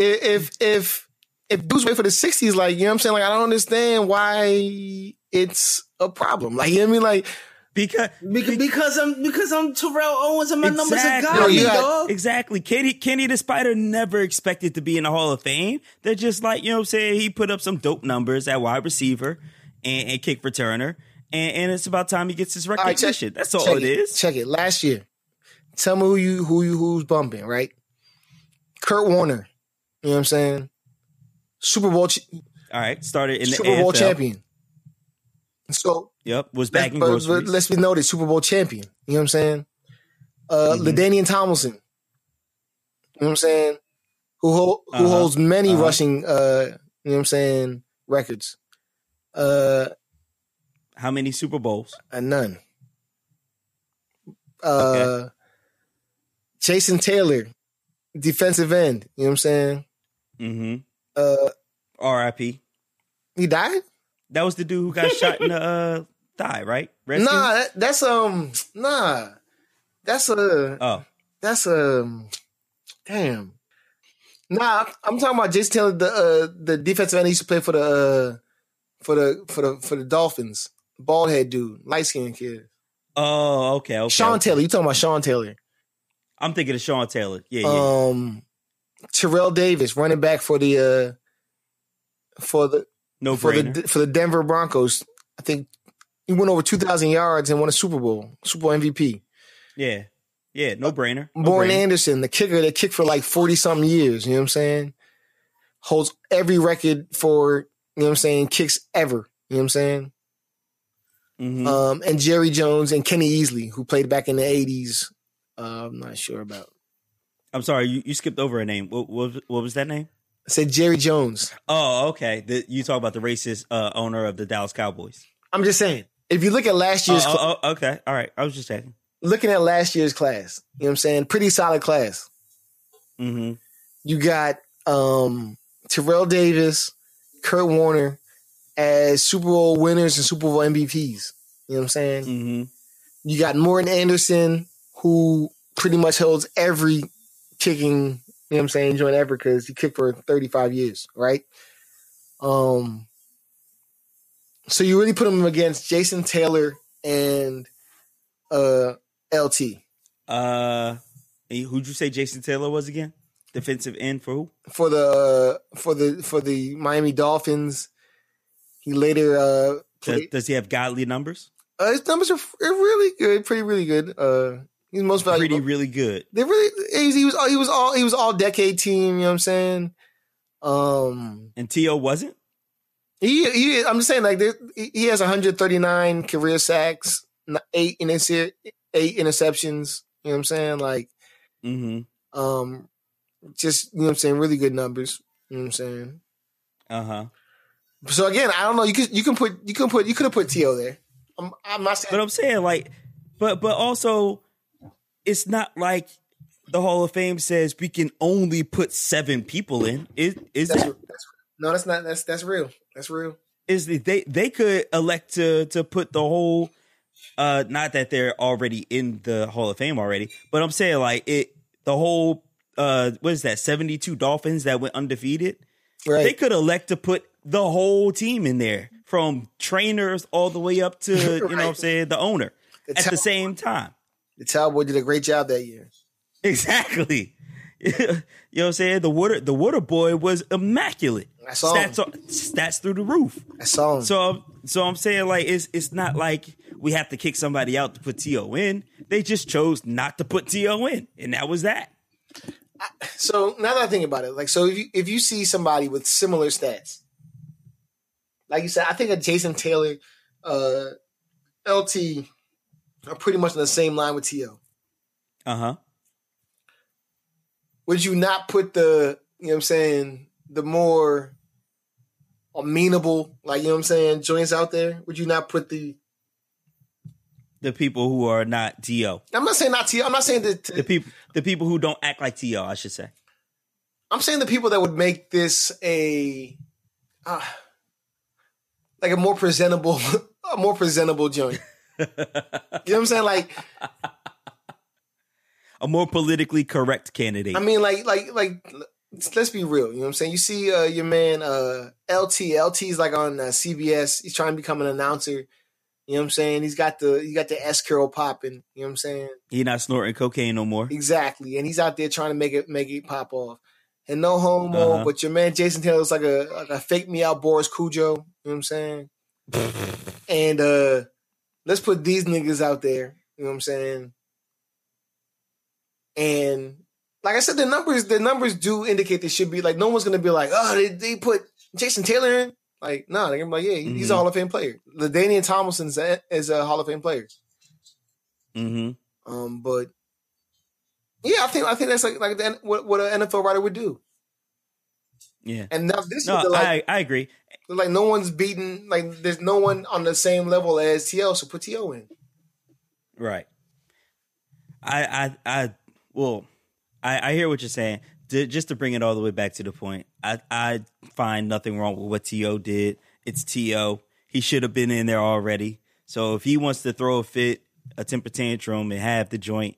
i- (laughs) if if if dudes wait for the '60s, like, you know what I'm saying? Like, I don't understand why it's a problem. Like, you know what I mean? Like,
because
Because, because I'm because I'm Terrell Owens and my numbers are
Exactly.
godly,
No, got-
dog.
Exactly. Kenny Kenny the Spider never expected to be in the Hall of Fame. They're just like, you know what I'm saying? He put up some dope numbers at wide receiver and, and kick returner. And, and it's about time he gets his
All right, check-
recognition. That's all
check
it is.
Check it. Last year, tell me who you who you who's bumping right? Kurt Warner. You know what I'm saying? Super Bowl ch-
All right. Started in the
Super Bowl
AFL.
champion. So
Yep. Was back
let's,
in
but-
groceries.
but let's be noted, Super Bowl champion. You know what I'm saying? Uh
Mhm.
LaDainian Tomlinson. You know what I'm saying? Who hold, who
Uh-huh.
holds many
Uh-huh.
rushing uh you know what I'm saying records. Uh
How many Super Bowls?
a none. Uh Jason Taylor, defensive end. You know what I'm saying?
Mm-hmm.
Uh
R.I.P.
he died?
That was the dude who got shot in the uh, thigh, right?
Nah, that, that's um nah. That's a
Oh.
that's a damn. Nah, I'm talking about Jason Taylor, the uh, the defensive end he used to play for the uh, for the for the for the Dolphins. Bald head dude, light skinned kid.
Oh, okay. okay
Sean
okay.
Taylor. You talking about Sean Taylor?
I'm thinking of Sean Taylor. Yeah, yeah.
Um, Terrell Davis, running back for the uh, for the
no
for
brainer.
the for the Denver Broncos. I think he went over two thousand yards and won a Super Bowl, Super Bowl MVP.
yeah. Yeah, no brainer. No
Born
brainer.
Andersen, the kicker that kicked for like forty something years. You know what I'm saying? Holds every record for you know what I'm saying kicks ever. You know what I'm saying?
Mhm.
Um, and Jerry Jones and Kenny Easley, who played back in the '80s. Uh, I'm not sure about.
I'm sorry, you, you skipped over a name. What, what, what was that name?
I said Jerry Jones.
Oh, okay. The, you talk about the racist uh, owner of the Dallas Cowboys.
I'm just saying. If you look at last
Oh,
year's, cl-
oh, oh, okay. All right. I was just checking.
looking at last year's class, you know what I'm saying? Pretty solid class.
Mm-hmm.
You got um, Terrell Davis, Kurt Warner as Super Bowl winners and Super Bowl MVPs. You know what I'm saying?
Mm-hmm.
You got Morten Andersen, who pretty much holds every kicking, you know what I'm saying, joint ever because he kicked for 35 years, right? Um, so you really put him against Jason Taylor and uh, LT.
Uh, who'd you say Jason Taylor was again? Defensive end for who?
for the for the for the Miami Dolphins. He later uh,
Does, does he have godly numbers?
Uh, his numbers are, are really good, pretty really good. Uh, he's most valuable.
Pretty, really good.
they really he was, he was he was all he was all decade team. You know what I'm saying? Um,
And T.O. wasn't?
he he. I'm just saying like there, he has 139 career sacks, eight in eight interceptions. You know what I'm saying? Like
Mm-hmm.
um, just you know what I'm saying. Really good numbers. You know what I'm saying?
Uh-huh.
So again, I don't know. You could you can put you can put you could have put T.O. there. I'm I'm not saying
But I'm saying like, but but also, it's not like the Hall of Fame says we can only put seven people in. Is is
that's,
that
that's no, that's not that's that's real. That's real.
is the, they they could elect to to put the whole uh not that they're already in the Hall of Fame already, but I'm saying like it the whole uh what is that 72 Dolphins that went undefeated.
Right.
They could elect to put the whole team in there from trainers all the way up to (laughs) you know what I'm saying the owner
The
at the same time.
The Cowboy did a great job that year. (laughs)
Exactly. (laughs) you know what I'm saying? The water the water boy was immaculate.
I saw him.
stats, are- stats through the roof.
I saw him.
So so I'm saying like it's it's not like we have to kick somebody out to put T.O. in. They just chose not to put T.O. in. And that was that.
So now that I think about it, like so if you if you see somebody with similar stats, like you said, I think a Jason Taylor, uh, LT are pretty much on the same line with T.O.
Uh-huh.
Would you not put the you know what I'm saying the more amenable like you know what I'm saying joints out there? Would you not put the
The people who are not T.O.
I'm not saying not T.O. I'm not saying that.
The people the people who don't act like T.O., I should say.
I'm saying the people that would make this a uh, like a more presentable, (laughs) a more presentable joint. You know what I'm saying? Like,
A more politically correct candidate.
I mean, like, like, like. Let's be real. You know what I'm saying? You see, uh, your man uh, LT. LT is like on uh, CBS. He's trying to become an announcer. You know what I'm saying? He's got the he got the S curl popping. You know what I'm saying?
He not snorting cocaine no more.
Exactly. And he's out there trying to make it make it pop off. And no homo,
Uh-huh.
but your man Jason Taylor's like a like a fake me out Boris Kodjoe. You know what I'm saying? (laughs) and uh let's put these niggas out there. You know what I'm saying? And like I said, the numbers the numbers do indicate they should be like no one's gonna be like, oh, they, they put Jason Taylor in. Like, no, they're gonna be like, yeah, he's a
Mhm.
Hall of Fame player. LaDainian Tomlinson's a, is a Hall of Fame player.
hmm
Um, but yeah, I think I think that's like like the, what what an NFL writer would do.
Yeah.
And now this
No,
is like
I I agree.
like no one's beaten like there's no one on the same level as T.O. So put T.O. in.
Right. I I I well, I I hear what you're saying. D- just to bring it all the way back to the point, I I find nothing wrong with what T.O. did. It's T.O. He should have been in there already. So if he wants to throw a fit, a temper tantrum, and have the joint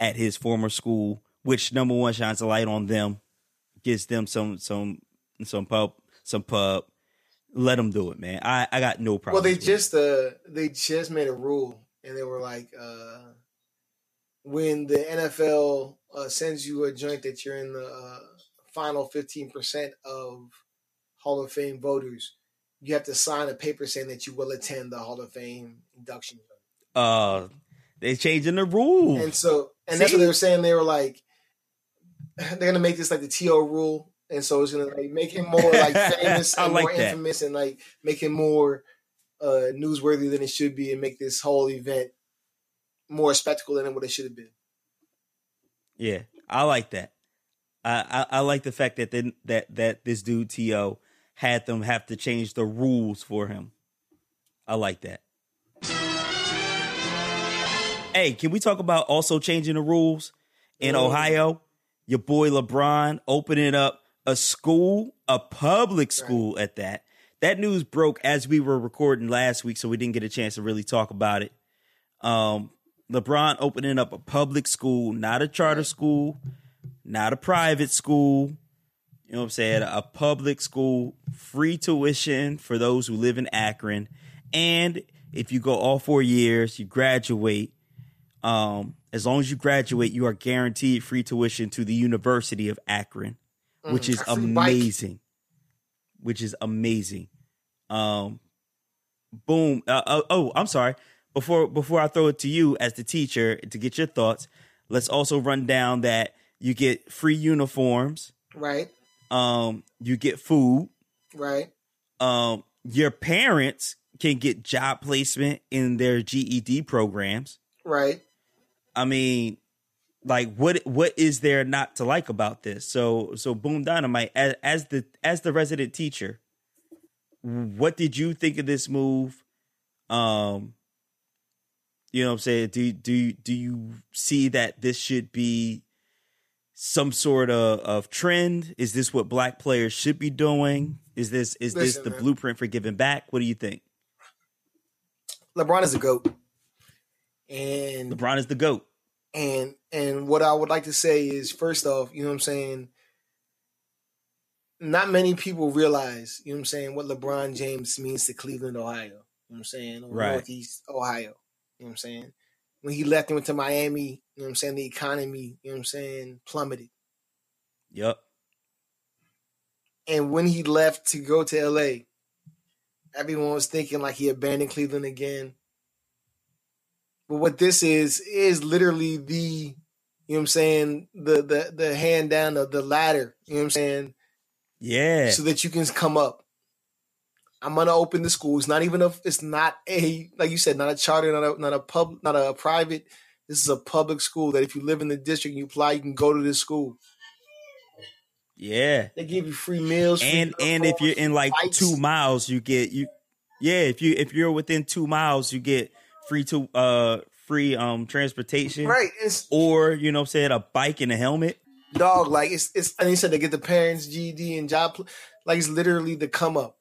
at his former school, which number one shines a light on them, gives them some some some pub some pub. Let them do it, man. I I got no problem.
Well, they just uh they just made a rule, and they were like, uh when the NFL uh, sends you a joint that you're in the uh, final fifteen percent of Hall of Fame voters, you have to sign a paper saying that you will attend the Hall of Fame induction.
uh they're changing the rules.
And so, and that's what they were saying. They were like, they're gonna make this like the TO rule, and so it's gonna like make him more like (laughs) famous and
like
more
that.
infamous, and like make him more uh newsworthy than it should be, and make this whole event more spectacle than what it should have been.
Yeah, I like that. I, I I like the fact that then that that this dude T.O. had them have to change the rules for him. I like that. Hey, can we talk about also changing the rules in. Ohio? Your boy LeBron opening up a school, a public school at that. That news broke as we were recording last week, so we didn't get a chance to really talk about it. Um, LeBron opening up a public school, not a charter school, not a private school. You know what I'm saying? A public school, free tuition for those who live in Akron. And if you go all four years, you graduate. Um, as long as you graduate, you are guaranteed free tuition to the University of Akron, which is amazing. Which is amazing. Um, boom. Uh, oh, oh, I'm sorry. Before before I throw it to you as the teacher to get your thoughts, let's also run down that you get free uniforms.
Right,
Um, you get food.
right,
Um, your parents can get job placement in their GED programs.
right.
I mean, like what what is there not to like about this? So so Boom Dynamite as, as the as the resident teacher, what did you think of this move? Um, you know what I'm saying? Do do you- do you see that this should be some sort of, of trend? Is this what black players should be doing? Is this is this the
man.
blueprint for giving back? What do you think?
LeBron is a goat, and
LeBron is the goat.
And and what I would like to say is first off, you know what I'm saying, not many people realize, you know what I'm saying, what LeBron James means to Cleveland, Ohio. You know what I'm saying? Or
Right.
Northeast Ohio. You know what I'm saying? When he left and went to Miami, you know what I'm saying, the economy, you know what I'm saying, plummeted.
Yep.
And when he left to go to LA, everyone was thinking like he abandoned Cleveland again. But what this is is literally the you know what I'm saying, the the the hand down of the ladder, you know what I'm saying,
Yeah.
so that you can come up. I'm gonna open the school. It's not even a it's not a like you said, not a charter, not a not a pub not a private. This is a public school that if you live in the district and you apply, you can go to this school.
Yeah.
They give you free meals, free
and and if you're in like two miles you get you yeah if you if you're within two miles you get free to uh free um transportation.
Right, it's
or you know what i'm saying a bike and a helmet.
Dog like it's it's and he said they get the parents GED and job like it's literally the come up.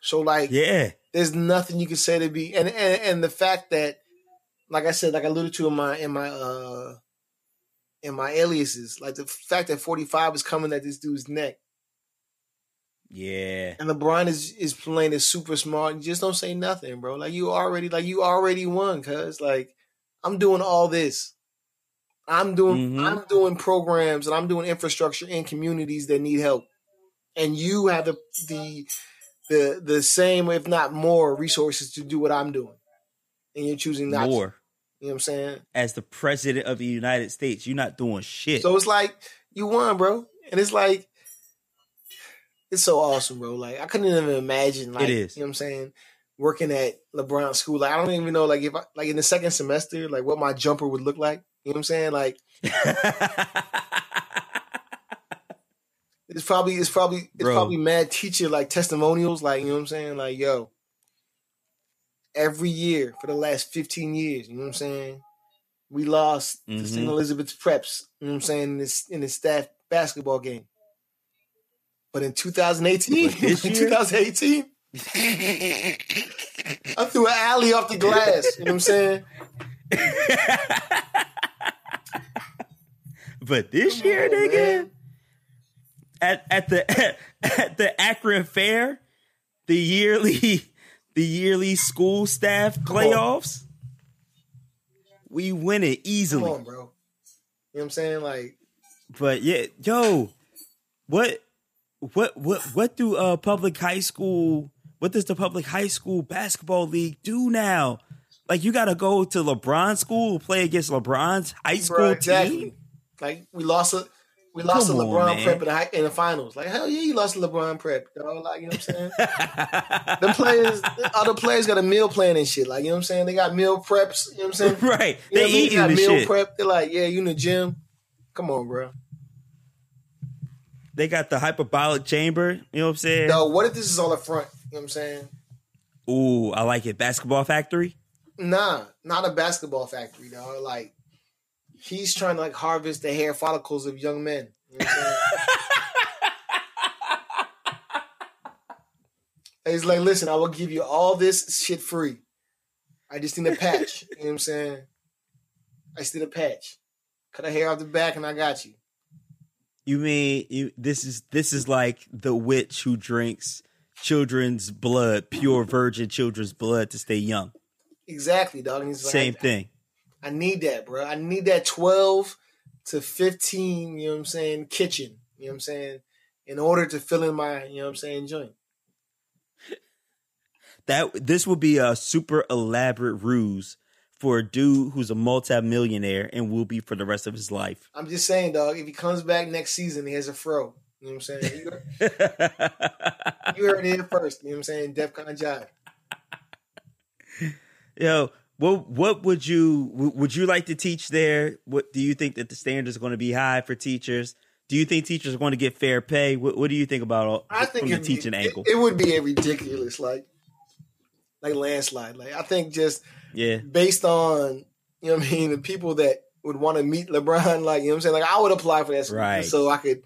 So like
yeah.
there's nothing you can say to be and, and and the fact that like I said like I alluded to in my in my uh in my aliases like the fact that 45 is coming at this dude's neck
Yeah.
and LeBron is is playing it super smart. You Just don't say nothing, bro. Like you already like you already won, cuz like I'm doing all this. I'm doing
Mhm.
I'm doing programs and I'm doing infrastructure in communities that need help. And you have the the the the same, if not more, resources to do what I'm doing. And you're choosing not to.
More.
You know what I'm saying?
As the president of the United States, you're not doing shit.
So it's like you won, bro. And it's like it's so awesome, bro. Like I couldn't even imagine like
It is.
you know what I'm saying, working at LeBron school. Like I don't even know like if I like in the second semester, like what my jumper would look like. You know what I'm saying? Like it's probably it's probably it's
Bro.
probably mad teacher like testimonials, like you know what I'm saying? Like, yo, every year for the last 15 years, you know what I'm saying? We lost to
Mhm.
St. Elizabeth's Preps, you know what I'm saying, in this in the staff basketball game. But in 2018,
But (laughs)
in 2018, (laughs) I threw an alley off the glass. You know what I'm saying? (laughs)
but this year,
on,
nigga,
man.
at at the at the Akron Fair, the yearly the yearly school staff playoffs, we win it
Come
easily.
on, bro. You know what I'm saying? Like,
But yeah, yo, what what what what do uh public high school what does the public high school basketball league do now? Like you gotta go to LeBron school play against LeBron's high school
bro,
team.
Like we lost a we lost
Come
to LeBron
man.
prep in the, high, in the finals. Like hell yeah, you lost to LeBron prep. Dog. Like you know what I'm saying? the (laughs) players, other players got a meal plan and shit. Like you know what I'm saying? They got meal preps. You know what I'm saying? (laughs)
right.
You know
They
what I mean?
eating
got
the
meal
shit.
prep. They're like, yeah, you in the gym. Come on, bro.
They got the hyperbolic chamber. You know what I'm saying?
No, what if this is all a front? You know what I'm saying?
Ooh, I like it. Basketball factory.
Nah, not a basketball factory, dog. Like he's trying to like harvest the hair follicles of young men. You know what I'm saying? (laughs) He's like, listen, I will give you all this shit free. I just need a patch. you know what I'm saying? I just need a patch. Cut a hair off the back and I got you.
You mean you? This is this is like the witch who drinks children's blood, pure virgin children's blood to stay young.
Exactly, dog. He's like,
Same thing.
I need that, bro. I need that 12 to 15, you know what I'm saying, kitchen, you know what I'm saying, in order to fill in my, you know what I'm saying, joint.
That this would be a super elaborate ruse for a dude who's a multimillionaire and will be for the rest of his life.
I'm just saying, dog, if he comes back next season, he has a fro. You know what I'm saying? You heard, (laughs) you heard it here first. You know what I'm saying? DEFCON Jive.
Yo, what what would you would you like to teach there? What do you think that the standards are going to be high for teachers? Do you think teachers are going to get fair pay? What, what do you think about all,
I think
from the
it'd be-
teaching
it. It, would be a ridiculous, like, like landslide. Like, I think just
yeah,
based on, you know what I mean, the people that would want to meet LeBron, like, you know what I'm saying? Like, I would apply for that school
Right.
so I could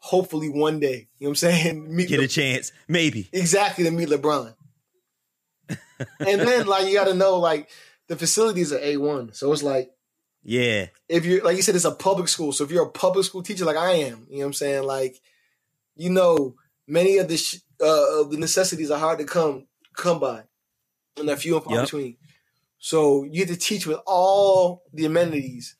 hopefully one day, you know what I'm saying, (laughs) meet
get
Le-
a chance, maybe.
exactly to meet LeBron. (laughs) and then, like, you got to know, like, the facilities are A1. So it's like,
Yeah,
if you're, like you said, it's a public school. So if you're a public school teacher like I am, you know what I'm saying? Like, you know, many of the, sh- uh, of the necessities are hard to come, come by and they're few and far
Yep.
between. So you get to teach with all the amenities,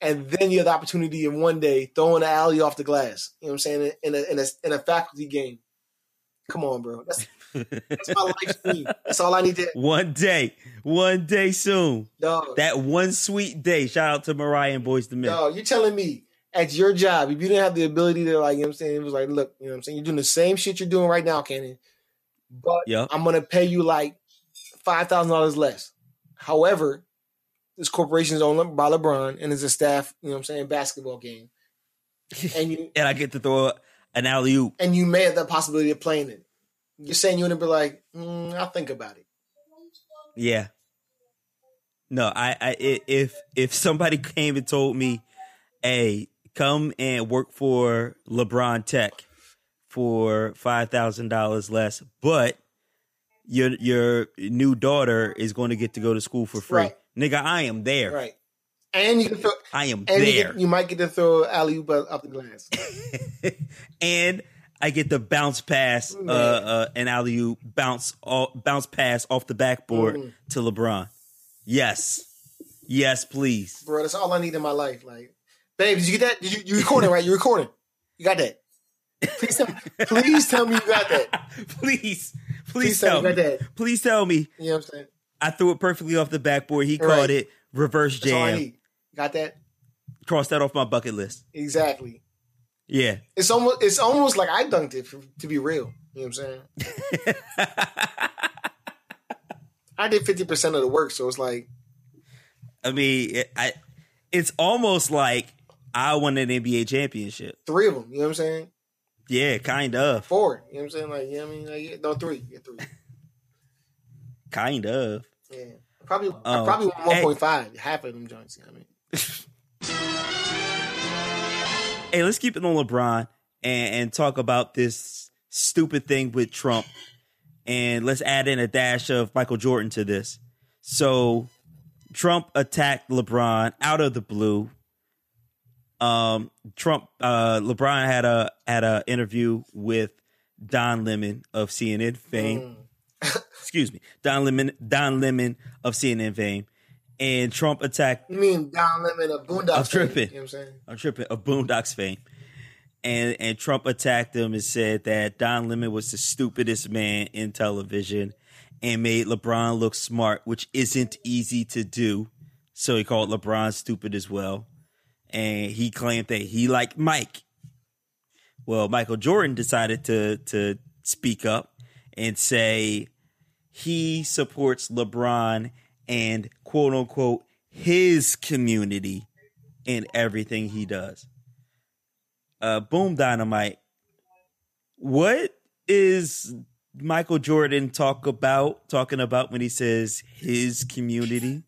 and then you have the opportunity of one day throwing an alley off the glass. You know what I'm saying? In a in a in a faculty game. Come on, bro. That's that's my life dream. That's all I need to (laughs)
one day, one day soon.
dog.
That one sweet day. Shout out to Mariah and Boyz II Men.
Dog, you're telling me at your job, if you didn't have the ability to like, you know what I'm saying, it was like, look, you know what I'm saying, you're doing the same shit you're doing right now, Cannon. But
Yep.
I'm gonna pay you like five thousand dollars less. However, this corporation is owned by LeBron and it's a staff, you know what I'm saying, basketball game. (laughs) And you
and I get to throw an alley oop.
and you may have the possibility of playing it. You're saying you wouldn't be like, mm, I'll think about it.
Yeah. No, I, I, i- if if somebody (laughs) came and told me, "Hey, come and work for LeBron Tech for five thousand dollars less, but your your new daughter is going to get to go to school for free,"
Right.
nigga, I am there.
Right. And you can throw
I am
and you,
there,
get, you might get to throw alley oop up the glass. (laughs)
and I get the bounce pass, uh, uh, an alley oop bounce, all, bounce pass off the backboard
Mm.
to LeBron. Yes, yes, please.
bro. That's all I need in my life. Like, babe, did you get that? Did you you recording right? You recording? You got that? Please tell me. Please tell me you got that. (laughs)
please, please, tell
me
me.
you got that.
Please tell me.
You know what I'm saying?
I threw it perfectly off the backboard. He
Right.
caught it, reverse
That's all I
jam.
Got that?
Cross that off my bucket list.
Exactly.
Yeah.
It's almost it's almost like I dunked it for, to be real. You know what I'm saying? (laughs) I did fifty percent of the work, so it's like
I mean, it, I, it's almost like I won an NBA championship.
three of them. You know what I'm saying?
Yeah, kind of,
Four. You know what I'm saying? Like, you know what I mean? Like, yeah, no, three. Yeah, three. (laughs)
kind of.
Yeah. Probably
Oh.
probably one point five. Half of them joints. You know what I mean? (laughs)
Hey, let's keep it on LeBron and, and talk about this stupid thing with Trump. And let's add in a dash of Michael Jordan to this. So Trump attacked LeBron out of the blue. Um, Trump, uh, LeBron had a had a interview with Don Lemon of CNN fame. (laughs) Excuse me, Don Lemon, Don Lemon of CNN fame, and Trump attacked
You mean Don Lemon of Boondocks?
I'm
fame,
tripping.
You know what I'm saying?
I'm tripping of Boondocks fame. And and Trump attacked him and said that Don Lemon was the stupidest man in television and made LeBron look smart, which isn't easy to do. So he called LeBron stupid as well. And he claimed that he liked Mike. Well, Michael Jordan decided to to speak up and say he supports LeBron and quote unquote his community in everything he does. Uh, Boom Dynamite. What is Michael Jordan talk about talking about when he says his community?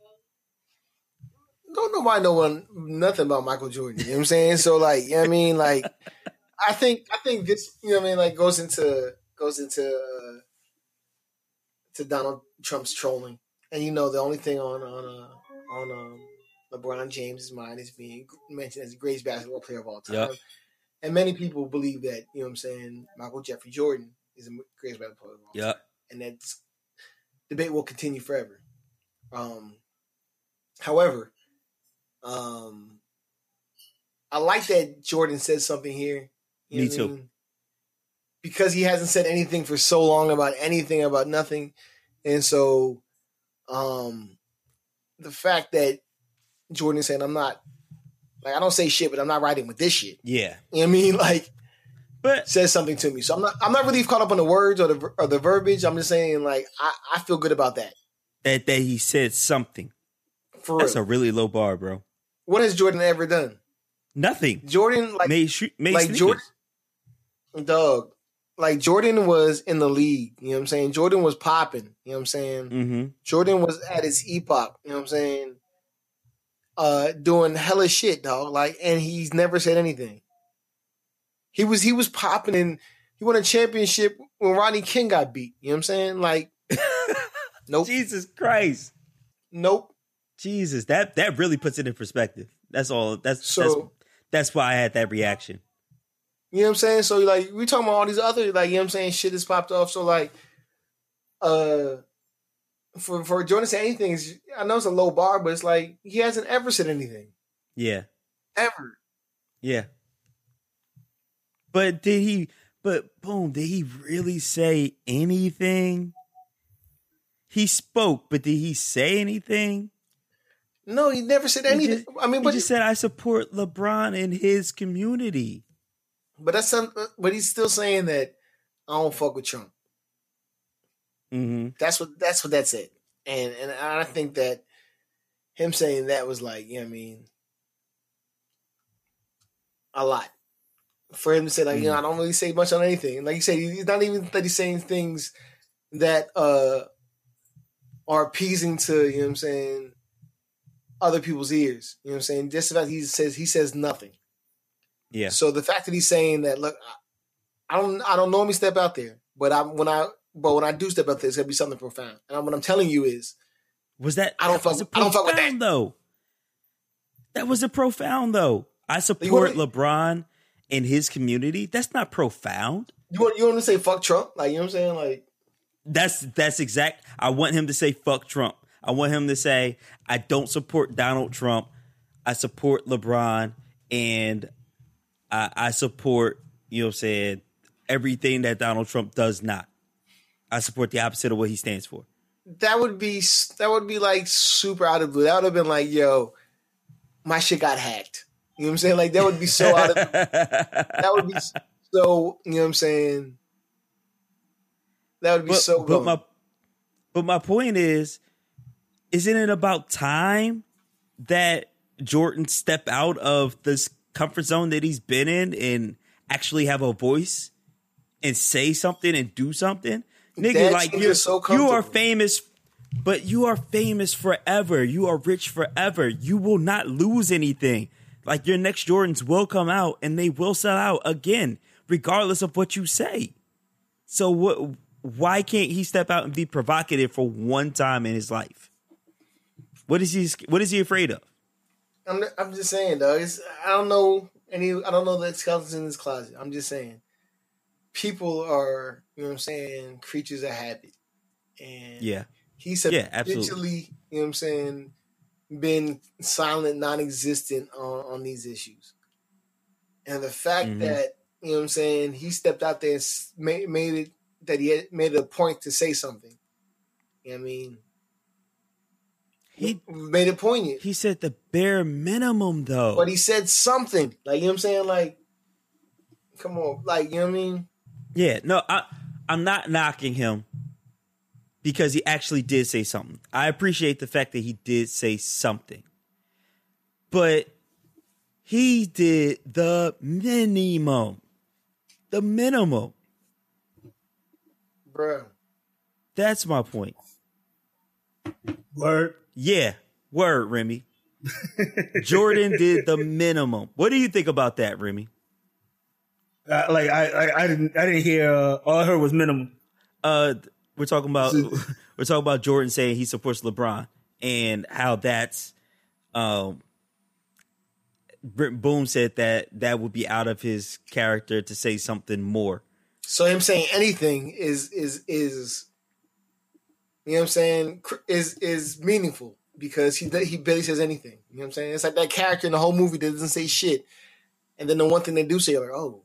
Don't nobody know one, nothing about Michael Jordan. You know what I'm saying? So like, you know what I mean? Like, I think I think this, you know what I mean? Like goes into goes into uh, to Donald Trump's trolling, and you know the only thing on on uh, on um, LeBron James' mind is being mentioned as the greatest basketball player of all time.
Yep.
And many people believe that, you know what I'm saying, Michael Jeffrey Jordan is the greatest basketball player of all time
Yep.
and that debate will continue forever. Um, however, um, I like that Jordan said something here. You know
Me
what I
too.
mean? Because he hasn't said anything for so long about anything about nothing, and so, um, the fact that Jordan said, "I'm not." Like I don't say shit, but I'm not writing with this shit.
Yeah.
You know what I mean? (laughs) Like
But
says something to me. So I'm not I'm not really caught up on the words or the or the verbiage. I'm just saying like I, I feel good about that.
that that he said something.
For
That's
real.
a really low bar, bro.
What has Jordan ever done?
Nothing.
Jordan like
made sh- made
like
sneakers.
Jordan dog. Like Jordan was in the league, you know what I'm saying? Jordan was popping, you know what I'm saying?
Mm-hmm.
Jordan was at his epoch, you know what I'm saying? Uh doing hella shit, dog. Like and he's never said anything. He was he was popping and he won a championship when Rodney King got beat. You know what I'm saying? Like (laughs) Nope.
Jesus Christ.
Nope.
Jesus, that that really puts it in perspective. That's all. That's
So-
that's that's why I had that reaction.
You know what I'm saying? So like we talking about all these other like you know what I'm saying shit has popped off. So like uh for for Jordan to say anything is I know it's a low bar, but it's like he hasn't ever said anything.
Yeah,
Ever.
yeah. But did he? But boom, did he really say anything? He spoke, but did he say anything?
No, he never said
He
anything.
just-
I mean,
He
but
just said, "I support LeBron and his community."
but that's some, but he's still saying that I don't fuck with Trump.
hmm
That's what that's what that said. And and I think that him saying that was like, you know what I mean, a lot. For him to say, like, you know, I don't really say much on anything. Like you said, he's not even that he's saying things that uh are appeasing to, you know what I'm saying, other people's ears. You know what I'm saying? Just the fact he says he says nothing.
Yeah,
So the fact that he's saying that, look, I don't, I don't normally step out there, but I when I, but when I do step out there, it's gonna be something profound. And what I'm telling you is,
was that?
I don't
that
fuck- I don't fuck with that.
though. That was a profound though. I support LeBron and his community. That's not profound.
You want you want to say fuck Trump? Like you know what I'm saying? Like
That's that's exact. I want him to say fuck Trump. I want him to say I don't support Donald Trump. I support LeBron and I, I support you know what I'm saying everything that Donald Trump does not. I support the opposite of what he stands for.
that would be that would be like super out of blue. That would have been like, yo, my shit got hacked. You know what I'm saying? Like that would be so out of that would be so you know what I'm saying? That would be
but,
so
but my but my point is isn't it about time that Jordan step out of this comfort zone that he's been in and actually have a voice and say something and do something? Nigga
That
like you're,
so
you are famous but you are famous forever. You are rich forever. You will not lose anything. Like your next Jordans will come out and they will sell out again regardless of what you say. So what? Why can't he step out and be provocative for one time in his life? What is he? What is he afraid of?
I'm I'm just saying, dog. It's, I don't know any. I don't know the skeletons in his closet. I'm just saying, people are you know what I'm saying creatures of habit, and
Yeah,
he's
Yeah, absolutely.
you know what I'm saying been silent, non-existent on on these issues, and the fact
Mhm.
that you know what I'm saying he stepped out there and made, made it that he had made it a point to say something. You know what I mean,
he
made it poignant.
he said the bare minimum though.
but he said something. Like, you know what I'm saying? Like, come on. Like, you know what I mean?
yeah, no, I I'm not knocking him because he actually did say something. I appreciate the fact that he did say something, but he did the minimum, the minimum.
Bruh.
That's my point.
Word.
Yeah, word, Remy. Jordan did the minimum. What do you think about that, Remy?
Uh, like I, I, I didn't, I didn't hear. Uh, all I heard was minimum.
Uh, we're talking about (laughs) we're talking about Jordan saying he supports LeBron and how that's um. Brent Boom said that that would be out of his character to say something more.
So him saying anything is, is, is, you know what I'm saying? Is, is meaningful because he, he barely says anything. You know what I'm saying? It's like that character in the whole movie that doesn't say shit. And then the one thing they do say, like, oh,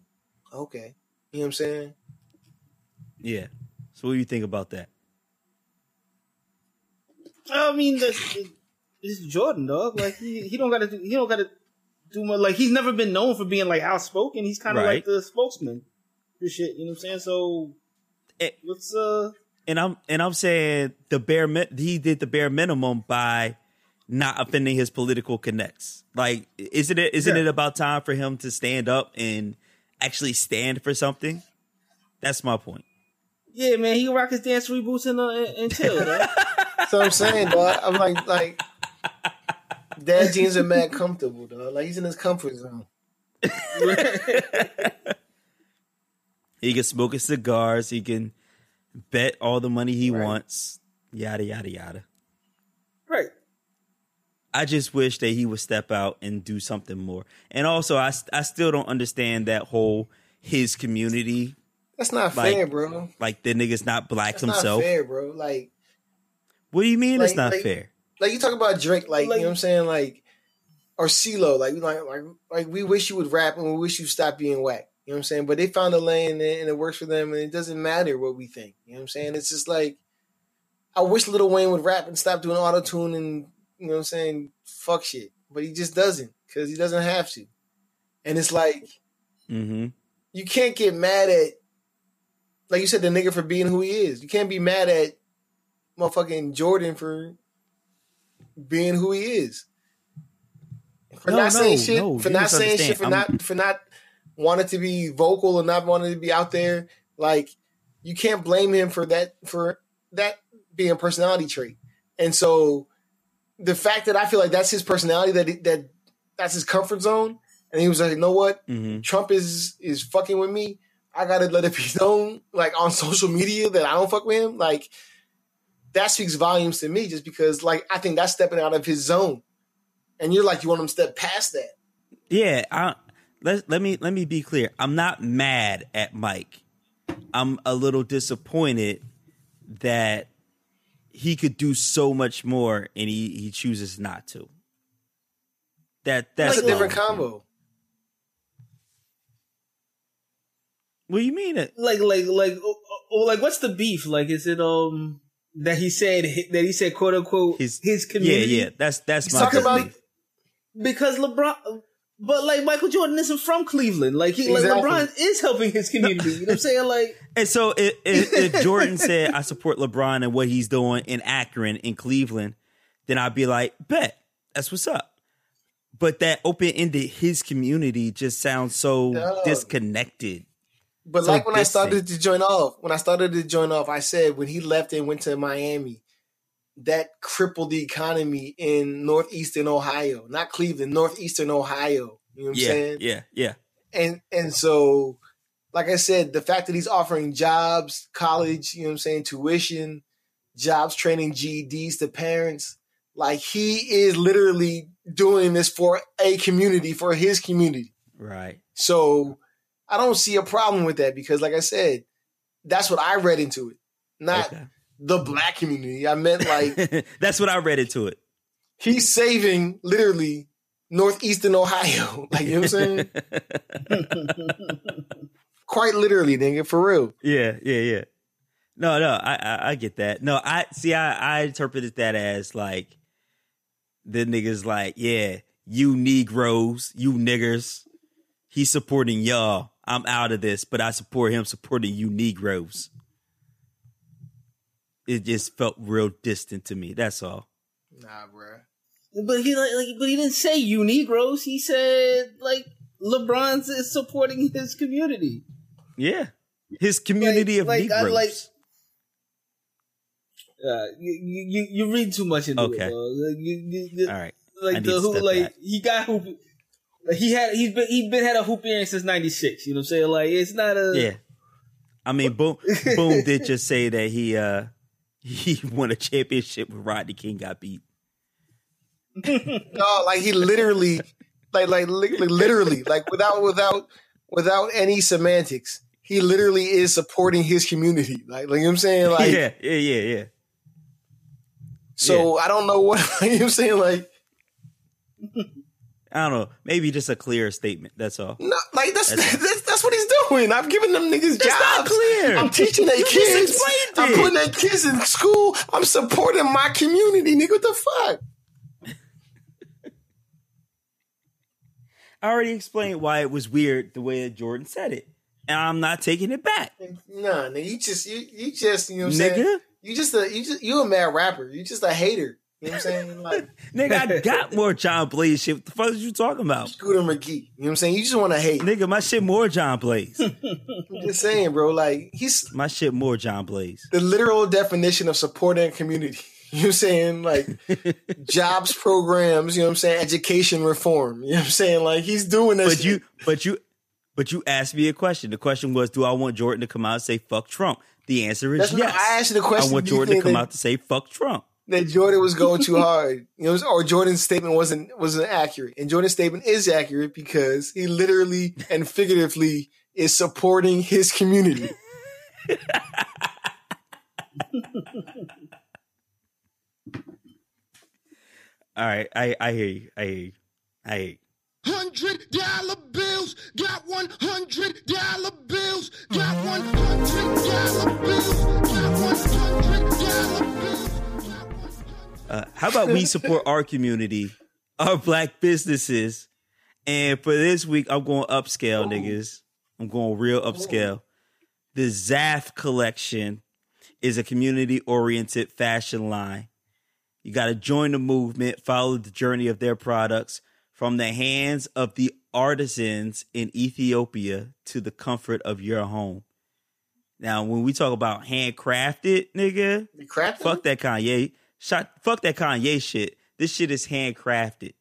okay. You know what I'm saying?
Yeah. So what do you think about that?
I mean, that's it's Jordan, dog. Like he, he don't got to, do, he don't got to do much. Like he's never been known for being like outspoken. He's kind of
Right.
like the spokesman for shit. You know what I'm saying? So
It-
let's uh,
and I'm and I'm saying the bare min- he did the bare minimum by not offending his political connects. Like, isn't it isn't
Yeah.
it about time for him to stand up and actually stand for something? That's my point.
yeah, man, he can rock his dance reboots and uh, and, and chill, man.
So I'm saying, dog. I'm like, like, dad jeans are mad comfortable, dog. Like he's in his comfort zone. (laughs)
He can smoke his cigars. He can bet all the money he wants. Yada yada yada.
right.
I just wish that he would step out and do something more. And also, I I still don't understand that whole his community
That's not
Like,
fair, bro.
like the nigga's not black
That's
himself.
not fair, bro. Like,
What do you mean it's not
like-
fair?
like you talk about Drake, like,
Like-
you know what I'm saying, like, or CeeLo, like, like, like, like, we wish you would rap and we wish you stop being whack. You know what I'm saying? But they found a lane and it, works for them, and it doesn't matter what we think. You know what I'm saying? It's just like, I wish Lil Wayne would rap and stop doing auto tune and you know what I'm saying, fuck shit. But he just doesn't because he doesn't have to. And it's like
Mm-hmm.
you can't get mad at, like you said, the nigga for being who he is. You can't be mad at motherfucking Jordan for being who he is. For
No,
not
no,
saying shit,
no,
for not saying shit, for
misunderstand.
not for not wanting to be vocal and not wanting to be out there. Like you can't blame him for that for that being a personality trait. And so the fact that I feel like that's his personality, that that that's his comfort zone, and he was like, you know what,
Mm-hmm.
Trump is is fucking with me. I gotta let it be (laughs) known, like on social media, that I don't fuck with him. Like that speaks volumes to me, just because, like, I think that's stepping out of his zone. And you're like, you want him to step past that.
Yeah, I, let let me let me be clear. I'm not mad at Mike. I'm a little disappointed that he could do so much more and he, he chooses not to. That that's
That's a different combo.
What do you mean it?
like like like oh, oh, like what's the beef? Like is it um that he said that he said quote unquote his, his community?
Yeah, yeah. That's that's
He's
my
talking about
because LeBron. But like Michael Jordan isn't from Cleveland. Like he,
Exactly.
like LeBron is helping his community. You know what I'm saying? Like (laughs)
And so if, if, if Jordan said I support LeBron and what he's doing in Akron in Cleveland, then I'd be like, bet that's what's up. But that open ended his community just sounds so
Dog.
disconnected.
But
So
like when I
distant.
started to join off, when I started to join off, I said when he left and went to Miami, that crippled the economy in northeastern Ohio, not Cleveland, northeastern Ohio. You know what I'm
Yeah,
saying?
yeah, yeah.
And and so, like I said, the fact that he's offering jobs, college, you know what I'm saying, tuition, jobs training, GEDs to parents, like he is literally doing this for a community, for his community.
Right.
So I don't see a problem with that because, like I said, that's what I read into it, not
Okay.
The black community. I meant like (laughs)
that's what I read into it.
he's saving literally northeastern Ohio. (laughs) Like you know what I'm saying? (laughs) Quite literally, nigga, for real.
Yeah, yeah, yeah. No, no, I, I, I get that. No, I see. I, I interpreted that as like the niggas, like, yeah, you Negroes, you niggers. He's supporting y'all. I'm out of this, but I support him supporting you Negroes. It just felt real distant to me. That's all.
Nah, bro.
But he like, like but he didn't say you Negroes. He said like LeBron's is supporting his community.
Yeah, his community of
like, I
Negroes.
like- Uh, you, you you read too much into
Okay.
it. Bro. Like, you, you, you-
all right. I
like
need
the
to step
like
back.
he got hoop. Like he had he's been he's been had a hoop earring since '96. You know what I'm saying? Like it's not a
Yeah. I mean, Boom Boom did just say that he uh he won a championship when Rodney King got beat.
No, like he literally, like like literally, like without without without any semantics, he literally is supporting his community. Like, like you know what I'm saying? (laughs) Like,
yeah, yeah, yeah, yeah.
so I don't know what (laughs) you know what I'm saying. Like,
I don't know. Maybe just a clear statement. That's all.
no, like that's
That's-
that's, that's, what he's doing. I'm giving them niggas
That's not
jobs.
clear.
I'm teaching their kids. I'm
it.
putting their kids in school. I'm supporting my community, nigga. What the fuck?
I already explained why it was weird the way that Jordan said it, and I'm not taking it back,
Nah, nigga, you just you, you just you know what I'm saying.
nigga.
You just a you just you a mad rapper. You just a hater. You know what I'm saying? Like (laughs)
Nigga, I got more John Blaze shit. What the fuck is you talking about?
Scooter McGee. You know what I'm saying? You just want to hate.
Nigga, my shit more John Blaze. (laughs)
I'm just saying, bro. Like he's
My shit more John Blaze.
the literal definition of supporting a community. (laughs) You know what I'm saying? Like jobs programs, you know what I'm saying? Education reform. You know what I'm saying? Like he's doing this.
But you, but you, but you asked me a question. The question was, do I want Jordan to come out and say fuck Trump? The answer is
That's
yes.
I asked you the question,
I want Jordan to come
that-
out to say fuck Trump.
That Jordan was going too (laughs) hard. You know, or Jordan's statement wasn't wasn't accurate. And Jordan's statement is accurate because he literally and (laughs) figuratively is supporting his community. (laughs)
All right, I, I hear you. I hear you. I hear you.
Hundred dollar bills, got one hundred dollar bills, got one hundred dollar bills, got one hundred dollar bills. Got 100
Uh, how about we support our community, our black businesses, and for this week, I'm going upscale, niggas. I'm going real upscale. The ZAAF collection is a community-oriented fashion line. You got to join the movement, follow the journey of their products from the hands of the artisans in Ethiopia to the comfort of your home. Now, when we talk about handcrafted, nigga. Fuck that Kanye. Shot, fuck that Kanye shit. This shit is handcrafted.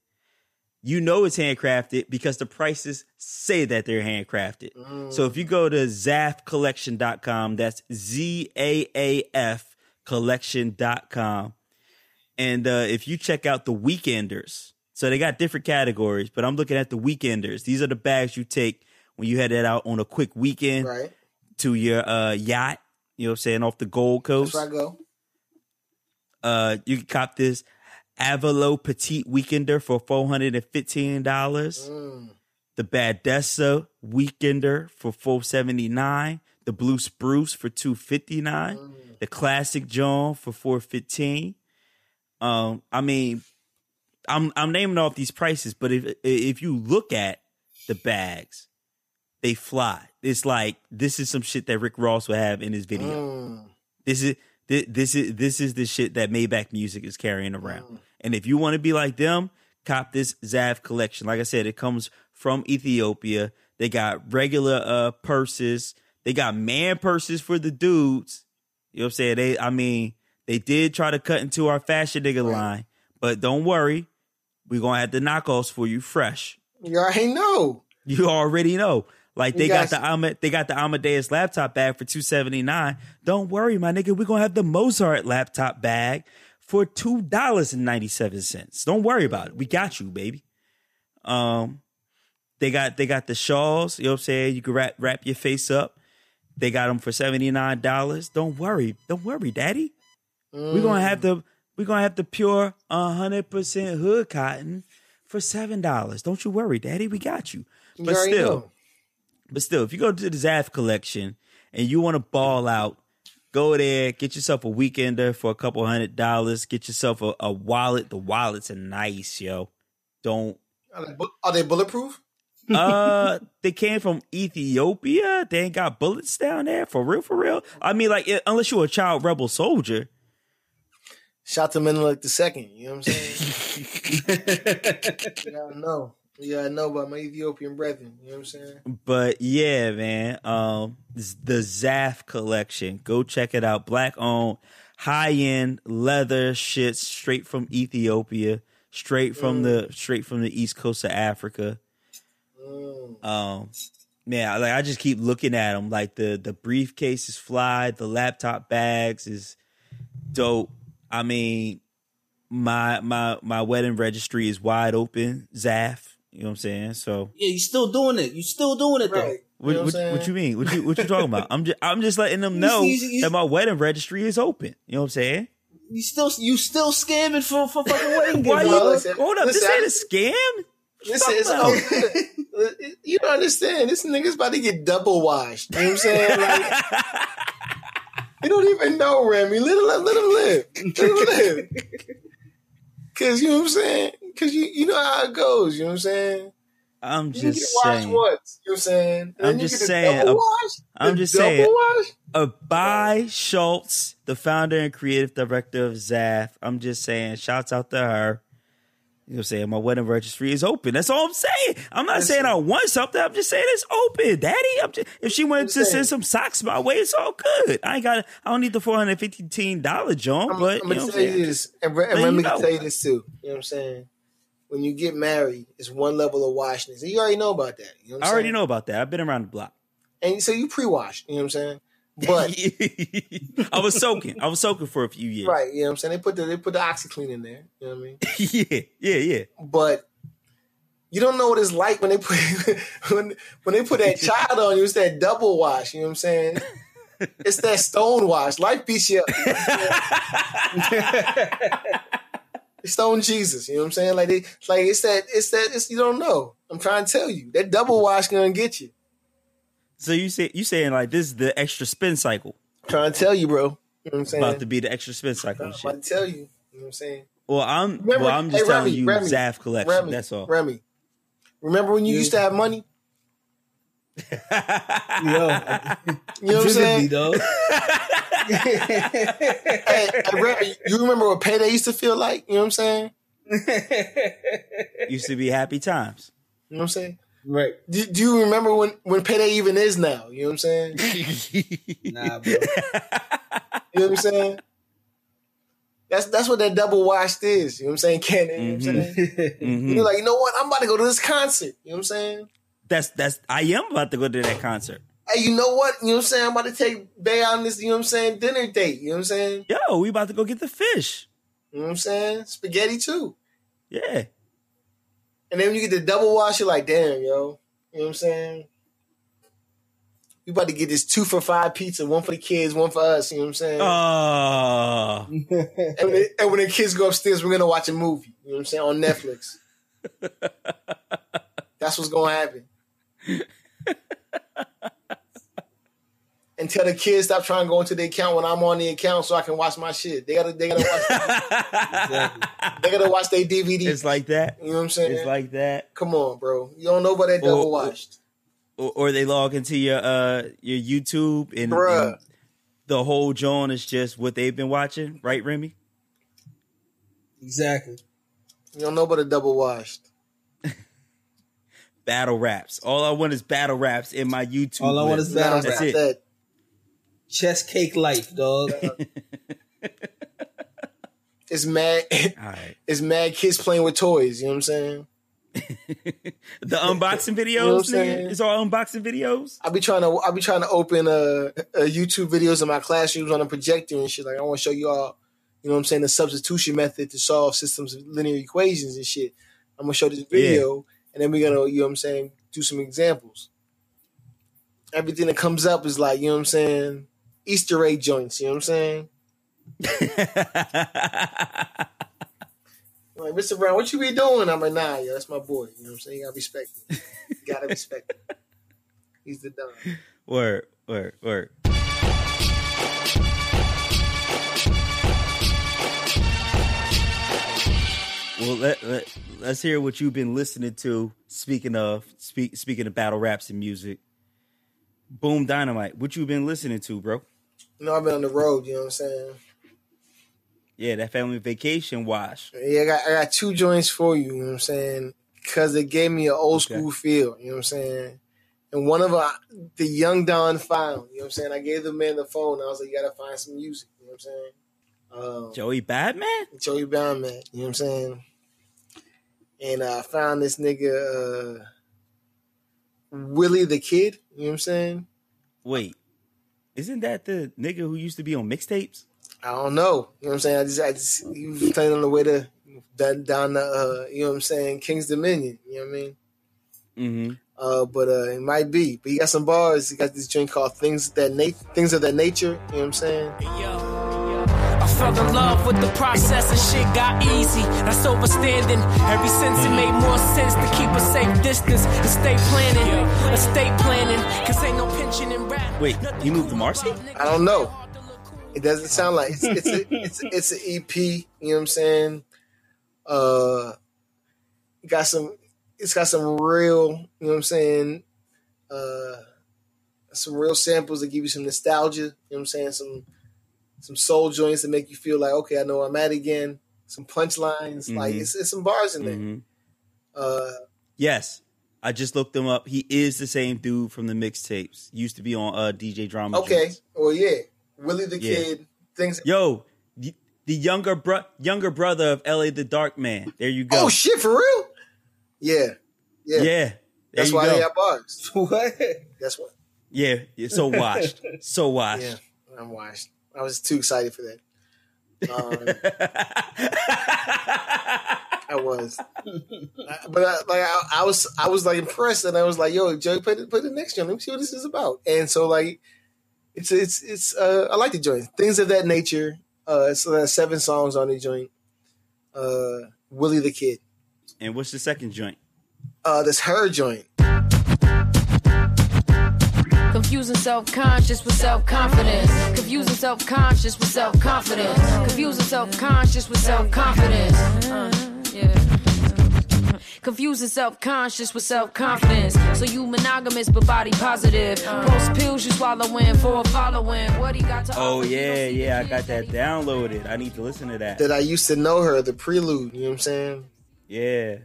You know it's handcrafted because the prices say that they're handcrafted. So if you go to zaafcollection.com, that's Z A A F collection.com. And uh, if you check out the weekenders, so they got different categories, but I'm looking at the weekenders. These are the bags you take when you head out on a quick weekend
Right.
to your uh yacht. You know what I'm saying off the Gold Coast.
That's where I go.
Uh, you can cop this Avalo Petite Weekender for four hundred and fifteen dollars.
Mm.
The Badessa Weekender for four seventy nine. The Blue Spruce for two fifty nine.
Mm.
The Classic John for four fifteen. Um, I mean, I'm I'm naming off these prices, but if if you look at the bags, they fly. It's like this is some shit that Rick Ross would have in his video.
Mm.
This is thi- this is this is the shit that Maybach Music is carrying around. And if you want to be like them, cop this ZAAF collection. Like I said, it comes from Ethiopia. They got regular uh purses. They got man purses for the dudes. You know what I'm saying? They I mean, they did try to cut into our fashion nigga line, but don't worry. We're gonna have the knockoffs for you fresh.
You already know.
You already know. Like they
You
got the Ama- they got the Amadeus laptop bag for two seventy nine. Don't worry, my nigga. We're gonna have the Mozart laptop bag for two dollars and ninety seven cents. Don't worry about it. We got you, baby. Um, they got they got the shawls. You know what I'm saying? You can wrap wrap your face up. They got them for seventy nine dollars. Don't worry. Don't worry, daddy. We're gonna have the we're gonna have the pure hundred percent hood cotton for seven dollars. Don't you worry, daddy. We got you.
You
But
already
still,
know.
But still, if you go to the ZAAF collection and you want to ball out, go there, get yourself a weekender for a couple hundred dollars. Get yourself a, a wallet. The wallets are nice, yo. Don't.
Are they, bu- are they bulletproof? (laughs)
Uh, they came from Ethiopia. They ain't got bullets down there for real, for real. I mean, like, it- unless you're a child rebel soldier.
Shout to Menelik the second. You know what I'm saying? (laughs) you gotta know. You gotta know about my Ethiopian brethren. You know what I'm saying?
But yeah, man, um, the ZAAF collection. Go check it out. Black owned, high end leather shits straight from Ethiopia, straight from the straight from the east coast of Africa.
Mm.
Um, man, I- like I just keep looking at them. Like the the briefcase is fly, the laptop bags is dope. I mean, my my my wedding registry is wide open. ZAAF, you know what I'm saying? So.
Yeah, you still doing it. You still doing it though.
Right.
What,
you know
what,
what,
what you mean? What you what you talking about? I'm just I'm just letting them know
see- you-
that my wedding registry is open. You know what I'm saying?
You still you still scamming for for fucking wedding (laughs)
Why
gifts.
you
Well, listen,
hold up?
listen,
this ain't a scam.
Listen, it's
talking
all
about?
good. You don't understand. This nigga's about to get double washed. You know what I'm saying? Like, you don't even know Remy. Let him, let him live. Let him live. Cause you know what I'm saying? Cause you you know how it goes. You know what I'm saying?
I'm just saying.
once. You know what I'm saying? And
I'm just saying, uh,
wash,
I'm just saying.
Wash?
Uh, Abai Schulze, the founder and creative director of ZAAF. I'm just saying, shouts out to her. You know what I'm saying? My wedding registry is open. That's all I'm saying. I'm not saying I want something. I'm just saying it's open, Daddy. I'm just, if she wanted to send some socks my way, it's all good. I ain't got. I don't need the four hundred fifteen dollar John,
I'm,
but
I'm
you
gonna tell you this, and, and
Let me
tell you this too. You know what I'm saying? When you get married, it's one level of washness, and you already know about that. You know what I'm
I already know about that. I've been around the block.
And so you pre-wash. You know what I'm saying? But (laughs)
I was soaking. I was soaking for a few years.
right, you know what I'm saying? They put the they put the OxyClean in there. You know what I mean? (laughs)
yeah, yeah, yeah.
But you don't know what it's like when they put (laughs) when when they put that child on you. It's that double wash. You know what I'm saying? It's that stone wash. Life beats you up. Stone Jesus. You know what I'm saying? Like they, like it's that it's that it's you don't know. I'm trying to tell you that double wash gonna get you.
So you say you saying like this is the extra spin cycle
I'm trying to tell you, bro. You know what I'm saying?
about to be the extra spin cycle and
I'm
shit.
about to tell you. You know what I'm saying?
Well, I'm
Remember-
well, I'm just
hey,
telling
Remy,
you
Remy,
ZAAF collection.
Remy,
that's all.
Remy. Remember when you used to have money? (laughs)
Yo,
You know what I'm saying?
dog.
hey, hey, Remy, you remember what payday used to feel like? You know what I'm saying?
Used to be happy times.
You know what I'm saying?
right.
Do, do you remember when when payday even is now? You know what I'm saying? (laughs)
Nah, bro.
You know what I'm saying? That's that's what that double washed is. You know what I'm saying, Ken? You know what I'm saying? (laughs)
Mhm.
You're like, you know what? I'm about to go to this concert. You know what I'm saying?
That's that's I am about to go to that concert.
Hey, you know what? You know what I'm saying? I'm about to take Bay on this, you know what I'm saying, dinner date. You know what I'm saying?
Yo, we about to go get the fish.
You know what I'm saying? Spaghetti too.
Yeah.
And then when you get the double wash, you're like, damn, yo. You know what I'm saying? we about to get this two for five pizza, one for the kids, one for us. You know what I'm saying?
Oh, (laughs)
and, when the, and when the kids go upstairs, we're gonna watch a movie. You know what I'm saying on Netflix. (laughs) That's what's gonna happen. And tell the kids stop trying to go into the account when I'm on the account so I can watch my shit. They gotta they gotta watch (laughs) they gotta watch their DVD.
it's like that.
you know what I'm saying?
It's like that.
Come on, bro. You don't know about that double watched.
Or, or they log into your uh your YouTube and, and the whole joint is just what they've been watching, right, Remy?
Exactly.
You don't know about a double washed.
Battle raps. All I want is battle raps in my YouTube.
All I want is battle
That's
that.
Chess cake life, dog. (laughs)
It's mad
right.
it's mad kids playing with toys, you know what I'm saying? (laughs)
The unboxing videos,
know what I'm
nigga.
saying?
It's all unboxing videos.
I be trying to I be trying to open uh, uh YouTube videos in my classrooms on a projector and shit. Like I want to show you all, you know what I'm saying, the substitution method to solve systems of linear equations and shit. I'm gonna show this video and then we're gonna, you know what I'm saying, do some examples. Everything that comes up is like, you know what I'm saying, Easter egg joints, you know what I'm saying? I'm (laughs) like, Mr. Brown, what you be doing? I'm like, nah, yo, that's my boy. You know what I'm saying? You gotta respect him. You gotta respect him. (laughs) He's the don.
word, word, word. Well, let, let, let's hear what you've been listening to. Speaking of speak, speaking of battle raps and music, Boom Dynamite. What you've been listening to, bro?
You know, I've been on the road, you know what I'm saying?
Yeah, that family vacation wash.
Yeah, I got I got two joints for you, you know what I'm saying? Because it gave me an old
Okay.
school feel, you know what I'm saying? And one of them, the young Don found, you know what I'm saying? I gave the man the phone. I was like, you gotta find some music, you know what I'm saying? Um,
Joey Batman.
Joey Batman. You know what I'm saying? And uh, I found this nigga, uh, Willie the Kid, you know what I'm saying?
Wait, isn't that the nigga who used to be on mixtapes?
I don't know. You know what I'm saying? I just, I just, he was playing on the way to down, down the, uh, you know what I'm saying, King's Dominion. You know what I mean?
Mm-hmm.
Uh, but uh, it might be. But he got some bars. He got this drink called Things That Na- Things of That Nature. You know what I'm saying?
I fell in love with the process and shit got easy. That's overstanding. Ever since it made more sense to keep a safe distance. Estate planning, estate planning. Cause ain't no pension in rap.
Wait, you moved to Marcy?
I don't know. It doesn't sound like it's it's a, it's it's an EP. You know what I'm saying? Uh, got some. It's got some real. You know what I'm saying? Uh, some real samples that give you some nostalgia. You know what I'm saying? Some some soul joints that make you feel like okay, I know I'm at again. Some punchlines, like
Mhm.
it's, it's some bars in there.
Mm-hmm.
Uh,
Yes. I just looked him up. He is the same dude from the mixtapes. Used to be on uh DJ Drama.
okay, well yeah, Willie the
Yeah.
Kid. Things.
Yo, the, the younger bro- younger brother of La the Darkman. There you go.
Oh shit, for real? Yeah, yeah.
yeah.
That's why
go.
they have bars.
what?
That's (laughs) what.
Yeah, yeah, so (laughs) washed. so washed.
Yeah, I'm washed. I was too excited for that. Um, I was, but I, like I, I was, I was like impressed, and I was like, "Yo, Joey, put it, put the next joint. Let me see what this is about." And so, like, it's it's it's. Uh, I like the joint. Things of that nature. Uh, so there's seven songs on the joint. Uh, Willie the Kid.
and what's the second joint?
Uh, this H.E.R. joint.
Confusing self-conscious with self-confidence. Confusing self-conscious with self-confidence. Confusing self-conscious with self-confidence. Uh, yeah. Confusing self-conscious with self-confidence. So you monogamous but body positive. Post pills you swallowing for a following. What he got to
Oh yeah, yeah. I got that downloaded. I need to listen to that.
That I used to know her. The prelude. You know what I'm saying?
Yeah.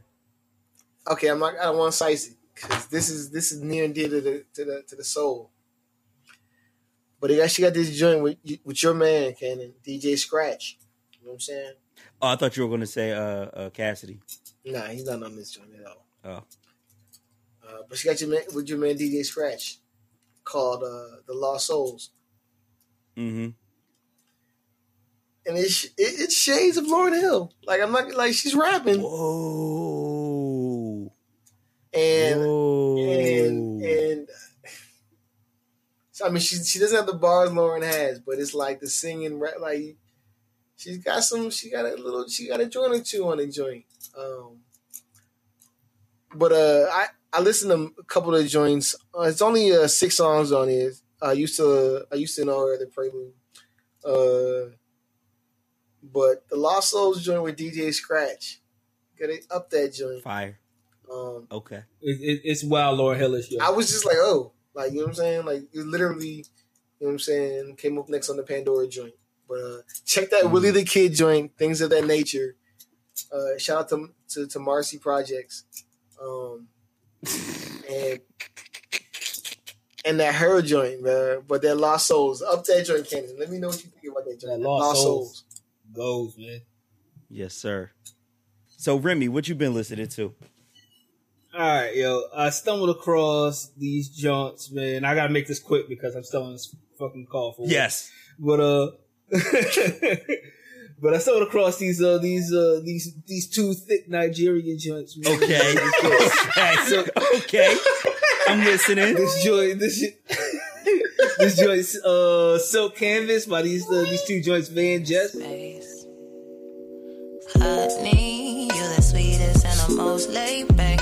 okay, I'm not. I don't want to size it because this is this is near and dear to the to the to the soul. But he actually got this joint with with your man, Cannon, DJ Scratch. You know what I'm saying?
Oh, I thought you were gonna say uh, uh Cassidy.
Nah, he's not on this joint at all.
Oh.
Uh, but she got your man with your man DJ Scratch called uh, the Lost Souls,
Mm-hmm.
and it's it, it's shades of Lauryn Hill. Like I'm not like she's rapping
Whoa.
and
Whoa.
and and I mean, she she doesn't have the bars Lauryn has, but it's like the singing, rap, like she's got some. She got a little. She got a joint or two on the joint. Um, but uh, I I listened to a couple of the joints. Uh, it's only uh, six songs on it. I used to I used to know her the prelude. Uh, but the Lost Souls joint with DJ Scratch, gotta up that joint.
Fire.
Um,
Okay.
It, it, it's wild, Lauryn Hillis. Yo.
I was just like, oh, like you know what I'm saying? Like it literally, you know what I'm saying, came up next on the Pandora joint. But uh check that Willie the Kid joint, things of that nature. Uh shout out to to, to Marcy Projects. Um and and that H.E.R. joint, man. But that Lost Souls. Up that joint, Cannon. Let me know what you think about that joint.
That Lost Souls. goes, man.
Yes, sir. So Remy, what you been listening to?
All right, yo. I stumbled across these jaunts, man. I gotta make this quick because I'm still on this fucking call for.
Yes.
but uh, (laughs) but I stumbled across these uh these uh these these two thick Nigerian joints. Man.
Okay.
So-
okay. I'm listening.
this joint, this shit- (laughs) this joint, uh, Silk Canvas by these uh, these two joints, VanJess.
Honey, you're the sweetest and the most laid back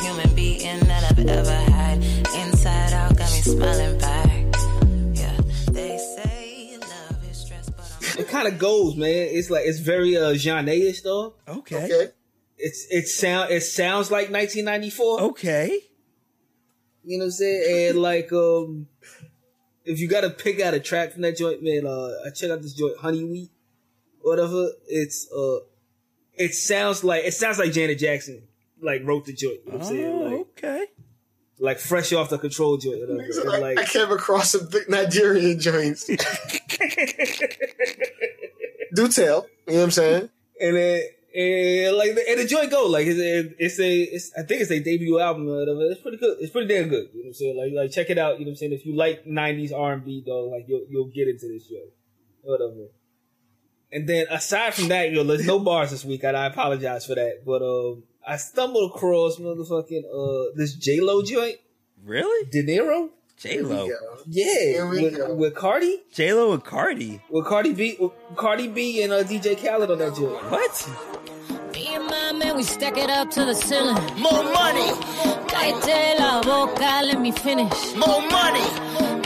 human that I've ever had. Inside out, got me smiling back. Yeah, they say love is stress, but I'm
It kind of goes, man. It's like it's very uh Jeanne-ish though.
Okay.
Okay.
It's it sound it sounds like 1994.
Okay.
You know what I'm saying? And like, um, if you got to pick out a track from that joint, man, uh, I check out this joint, Honey Wheat, whatever. It's uh, it sounds like it sounds like Janet Jackson like wrote the joint. You know what I'm saying?
Oh,
Like,
okay.
like fresh off the control joint. Whatever.
Niggas
And,
like,
like,
I came across some big Nigerian joints. (laughs) Do tell. You know what I'm saying?
and then and like and the joint go like it's a, it's a it's, I think it's a debut album or whatever. It's pretty good. It's pretty damn good. You know what I'm saying? Like like check it out. You know what I'm saying? If you like '90s R&B though, like you'll you'll get into this joint. Whatever. And then aside from that, yo, there's no bars this week, and I apologize for that. But um, I stumbled across motherfucking uh this J Lo joint,
Really?
Dinero.
J Lo.
Yeah.
Yeah,
Here we
with,
go.
with Cardi,
J Lo and Cardi.
with Cardi B, with Cardi B and uh, DJ Khaled on that joint.
What?
Me and my man, we stack it up to the ceiling.
More money,
Cállate la boca, let me finish.
more money,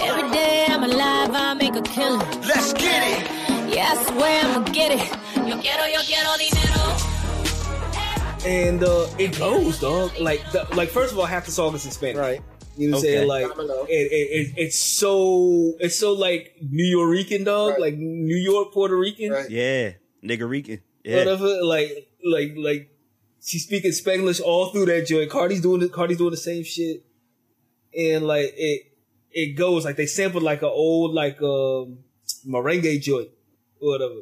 Every day I'm alive, I make a killing.
let's get it.
Yeah, I swear I'ma get it. Yo quiero, yo quiero dinero.
And uh, it goes, dog. Like, the, like first of all, half the song is in Spanish.
Right.
You know what I'm
Okay.
saying? Like, it, it, it, it's so it's so like Nuyorican, dog.
Right.
Like New York, Puerto Rican,
Right.
Yeah. Nigga Rican. Yeah.
whatever. Like, like, like she's speaking Spanglish all through that joint. Cardi's doing the Cardi's doing the same shit, and like it it goes like they sampled like an old like um merengue joint, or whatever.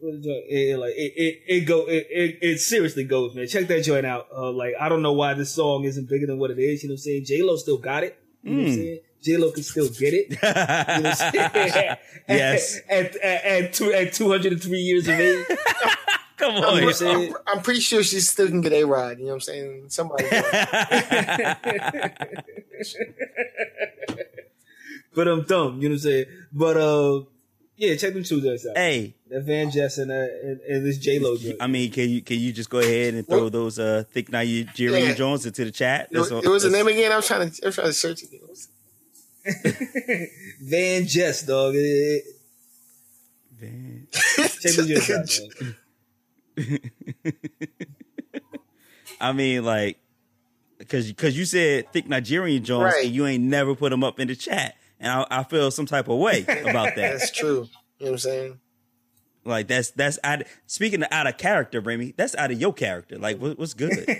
What is joint? It, like it, it, it go it, it, it seriously goes, man. Check that joint out. Uh, like I don't know why this song isn't bigger than what it is. You know what I'm saying? J Lo still got it. You know what I'm saying? J Lo can still get it. (laughs) You know what I'm saying? (laughs)
Yes. (laughs)
at, at, at, two, at 203 years of age.
Come on.
I'm
I'm. I'm pretty sure she still can get a ride. You know what I'm saying? Somebody.
But I'm dumb, you know what I'm saying? But uh yeah, check them two joints out.
hey,
That VanJess and, uh, and, and this J Lo joint.
I mean, can you can you just go ahead and throw
What?
those uh thick Nigerian
Yeah.
Jones into the chat?
it, was,
all-
it was a name again. I was trying to. I was trying to search it. (laughs)
VanJess, dog. It- it-
Van- (laughs)
check them joints out. (laughs)
I mean, like, because because you said thick Nigerian Jones,
Right.
and you ain't never put them up in the chat, and I, I feel some type of way about that. (laughs)
That's true. You know what I'm saying?
like that's that's out. Speaking of out of character, Remy, that's out of your character. Like, what, what's good? (laughs)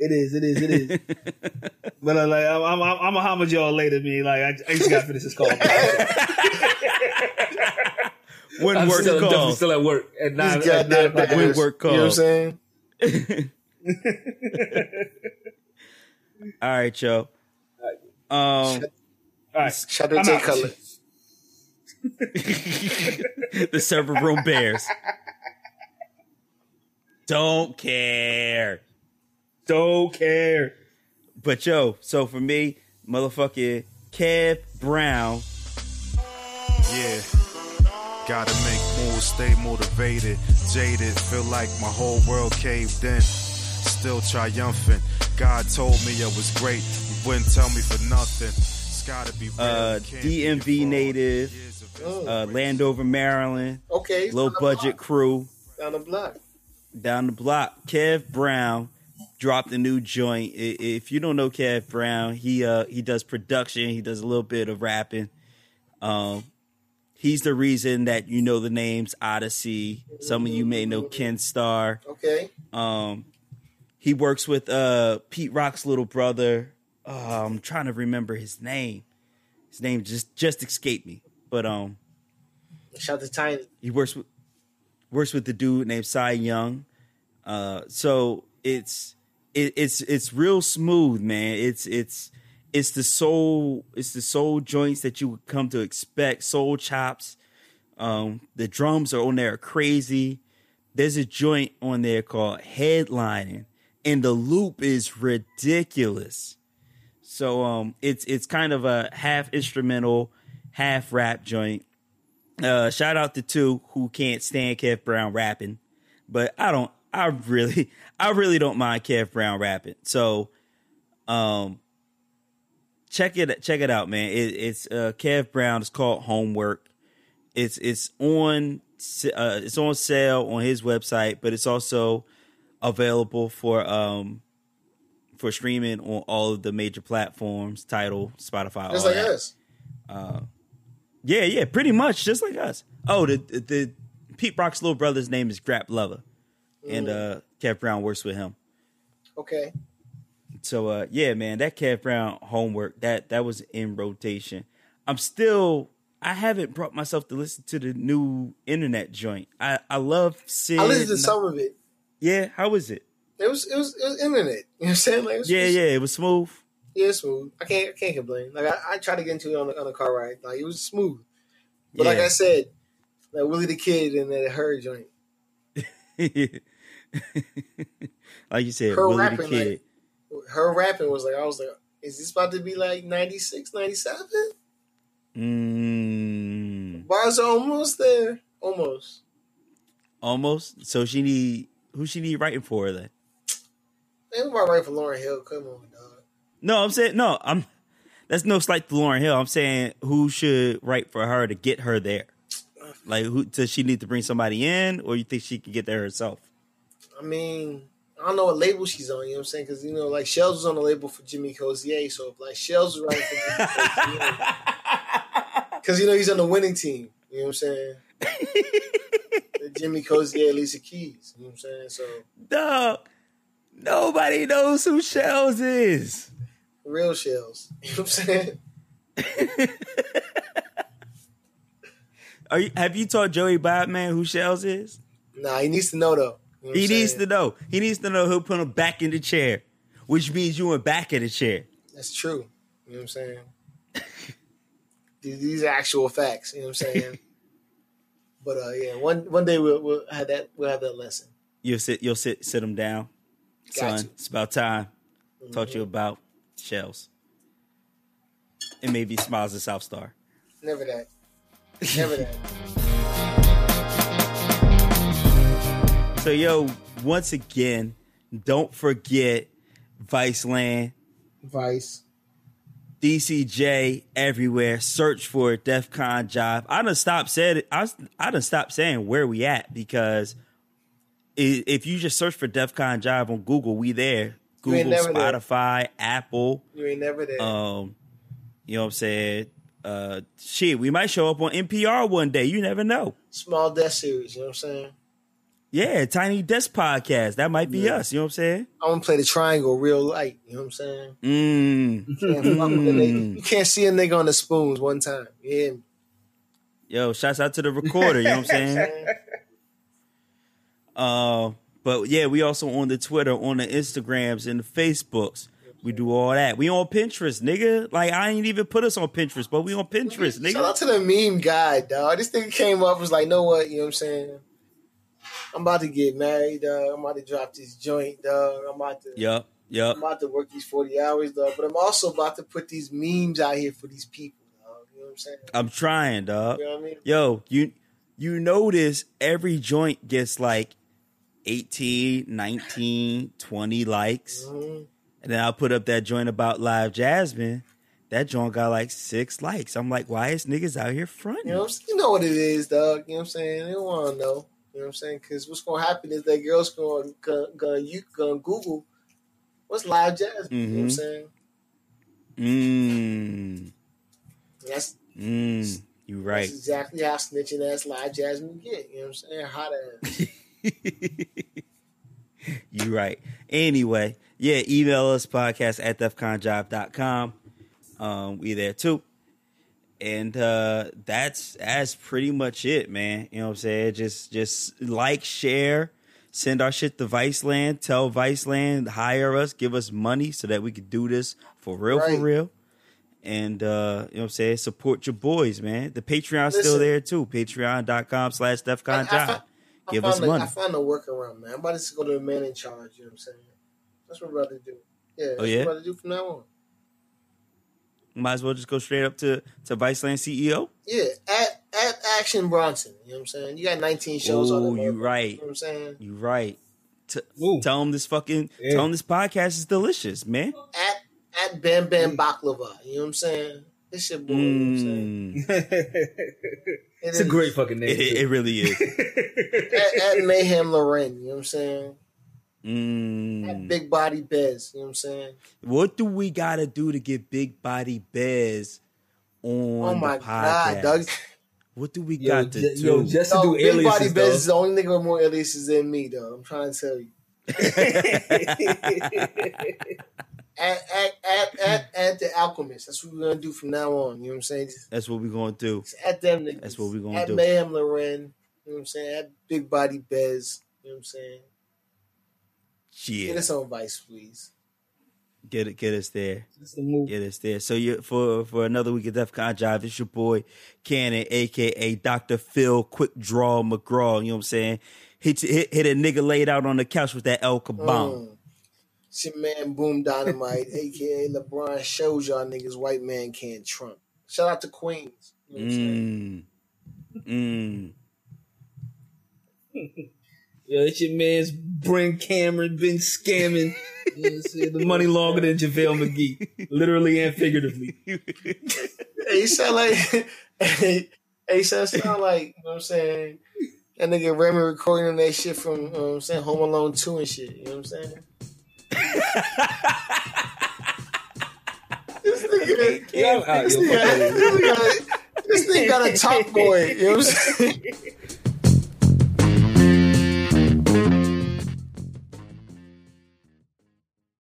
It is, it is, it is. (laughs) but uh, like, I'm, I'm, I'm a homage y'all later, me. Like, I, I just got to finish this call.
when
I'm
work
still, definitely
calls,
still at work at nine, at nine
goddamn
o'clock.
When
bears.
work
You know what I'm saying?
all right, yo. Um,
All right.
Shout out
I'm
to
out.
Cutler.
the server room bears. Don't care.
Don't care.
But yo, so for me, motherfucking Kev Brown.
Yeah. Gotta make moves, stay motivated. Jaded, feel like my whole world caved in. Still triumphant. God told me I was great. He wouldn't tell me for nothing. It's gotta be real.
Uh, DMV native,
Years of
Oh,
uh, Landover, Maryland.
okay.
Low budget
block.
crew
down the block.
down the block. Kev Brown dropped a new joint. If you don't know Kev Brown, he uh he does production. He does a little bit of rapping. Um, he's the reason that you know the names Oddisee. Some of you may know Kenn Starr.
Okay.
Um, he works with uh Pete Rock's little brother. Uh, I'm trying to remember his name. His name just just escaped me. But um,
Shout to Tiny.
he works with works with the dude named Cy Young. Uh, so it's it, it's it's real smooth, man. It's it's it's the soul it's the soul joints that you would come to expect. Soul chops. Um, the drums are on there crazy. There's a joint on there called Headlining, and the loop is ridiculous. So um, it's it's kind of a half instrumental, half rap joint. Uh, shout out to two who can't stand Kev Brown rapping, but I don't. I really, (laughs) I really don't mind Kev Brown rapping. So, um, check it, check it out, man. It, it's uh, Kev Brown. It's called Homework. It's it's on uh, it's on sale on his website, but it's also available for um for streaming on all of the major platforms, Tidal, Spotify,
Just like
that.
us.
Yeah, yeah, pretty much just like us. Oh, the the, the Pete Rock's little brother's name is Grap Luva, and uh, Kev Brown works with him.
Okay.
So uh, yeah, man, that Kev Brown homework that that was in rotation. I'm still. I haven't brought myself to listen to the new internet joint. I I love Syd.
I listened to some of it.
Yeah, how was it?
It was it was it was internet. (laughs) You know what I'm saying? Like, it was,
Yeah, yeah, it was smooth.
yeah, smooth. I can't I can't complain. Like I, I tried to get into it on the on the car ride. Like it was smooth. But like I said, like Willie the Kid and that H.E.R. joint. (laughs)
like you said,
Her
Willie the
rapping,
Kid.
like- Her rapping was like I was like, is this about to be like 96, 97?
mm,
Bars almost there. Almost.
almost. So she need who she need writing for then?
Ain't nobody right for Lauryn Hill. Come on, dog.
No, I'm saying no. I'm that's no slight to Lauryn Hill. I'm saying who should write for her to get her there. Like, who does she need to bring somebody in, or you think she can get there herself?
I mean, I don't know what label she's on. You know what I'm saying? Because you know, like Shells was on the label for Jimmy Cozier, so if like Shells was writing for Jimmy Cozier, because (laughs) you know he's on the winning team. You know what I'm saying? (laughs) Jimmy Cozier, Lisa Keys. You know what I'm saying? So
No, nobody knows who Shells is.
real Shells. (laughs) You know what I'm saying?
Are you, have you taught Joey Bodman who Shells is?
Nah, he needs to know though. You know
He needs to know. He needs to know who put him back in the chair, which means you went back in the chair.
That's true. You know what I'm saying? (laughs) These these are actual facts. You know what I'm saying? (laughs) but uh, yeah, one one day we'll we'll have that we'll have that lesson.
You'll sit. You'll sit. Sit him down,
Got
son.
you.
It's about time. Taught you mm-hmm. about shells, and maybe smiles at South Star.
Never that. Never that. (laughs)
So yo, once again, don't forget Viceland,
Vice.
DCJ everywhere. Search for DefCon Jive. I done stopped said I I done stopped saying where we at because if you just search for DefCon Jive on Google, we there. Google,
never there.
Spotify, Apple.
You ain't never there.
Um, you know what I'm saying? Uh, shit, we might show up on NPR one day. You never know.
Small death series. You know what I'm saying?
Yeah, Tiny Desk Podcast. That might be us. You know what I'm saying?
I'm gonna play the triangle real light. You know what I'm saying?
Mm.
You can't, fuck with the nigga. You can't see a nigga on the spoons one time. Me?
Yo, shouts out to the recorder. You know what I'm saying? (laughs) Uh, but yeah, we also on the Twitter, on the Instagrams, and the Facebooks. We do all that. We on Pinterest, nigga. Like I ain't even put us on Pinterest, but we on Pinterest, nigga.
Shout out to the meme guy, dog. This thing came up was like, know what? You know what I'm saying? I'm about to get married, dog. I'm about to drop this joint, dog. I'm about to.
Yep. Yep.
I'm about to work these 40 hours, though, but I'm also about to put these memes out here for these people, dog. You know what I'm saying?
I'm trying, dog.
You know what I mean?
Yo, you you notice every joint gets like 18, 19, 20 likes.
Mhm.
And then I'll put up that joint about LiveJasmin. That joint got like six likes. I'm like, why is niggas out here fronting?
You know, what I'm saying? you know what it is, dog. You know what I'm saying? They don't want to know. You know what I'm saying? Because what's going to happen is that girl's going to gonna, you gonna Google what's live jazz. You know what I'm
Mhm.
saying?
Mmm.
That's,
Mmm. You right.
that's exactly how snitching ass live jasmine get. You know what I'm saying? Hot ass. (laughs) (laughs)
you right. Anyway, yeah, email us podcast at defconjive.com. Um, we there too. And uh that's that's pretty much it, man. You know what I'm saying? Just just like, share, send our shit to Viceland, tell Viceland, hire us, give us money so that we can do this for real,
Right.
for real. And uh, you know what I'm saying? Support your boys, man. The Patreon's still there too. Patreon.com slash
I, I,
defconjob.
found, I,
Give us
a,
money.
I found a workaround, man. I'm about to go to the man in charge. You know what I'm saying? That's what we're about to do. Yeah,
Oh, yeah?
what we're about to do from now on.
Might as well just go straight up to to Viceland CEO.
Yeah, at, at Action Bronson. You know what I'm saying? You got 19 shows on
Oh, you right.
You know what I'm saying?
You right. T- tell them this fucking
Yeah.
tell them this podcast is delicious, man.
At at Bam Bam mm. Baklava. You know what I'm saying? This shit boy. You know what I'm saying?
Mm, (laughs)
it's a great fucking name.
it, it, it really is. (laughs)
At, at Meyhem Lauren. You know what I'm saying? At
Mm.
Big Body Bez. You know what I'm saying?
What do we gotta do to get Big Body Bez on
Oh my
the
God,
podcast?
Doug.
What do we
yo,
got to
j-
do?
yo, just to
No,
do
Big
aliases,
Body Bez is the only nigga with more aliases than me, though. I'm trying to tell you. (laughs) At, at, at, at, at the Alchemist. That's what we're gonna do from now on. You know what I'm saying? Just
That's what we're gonna do.
at them niggas.
That's what we're gonna do.
at. Meyhem Lauren. You know what I'm saying? At Big Body Bez. You know what I'm saying?
Yeah.
Get us on Vice, please.
get it, get us there.
Move.
Get us there. So you for for another week of DefCon Jive, it's your boy Cannon, aka Dr. Phil Quick Draw McGraw. You know what I'm saying? Hit hit, hit a nigga laid out on the couch with that El Kabam.
Mm. It's your man Boom Dynamite, aka LeBron shows y'all niggas white man can't trump. Shout out to Queens. You know what I'm saying?
Mm. Mm. (laughs)
Yo, it's your man's Brent Cameron been scamming. You know what I'm saying? the money longer than JaVale McGee, literally and figuratively. (laughs)
Hey, you sound like (laughs) hey, hey, sound, sound like you know what I'm saying. That nigga Remy recording that shit from you know what I'm saying Home Alone 2 and shit. You know what I'm saying? This nigga,
Yeah, I'm out,
this nigga, this nigga, this nigga got a top boy. You know what I'm saying? (laughs)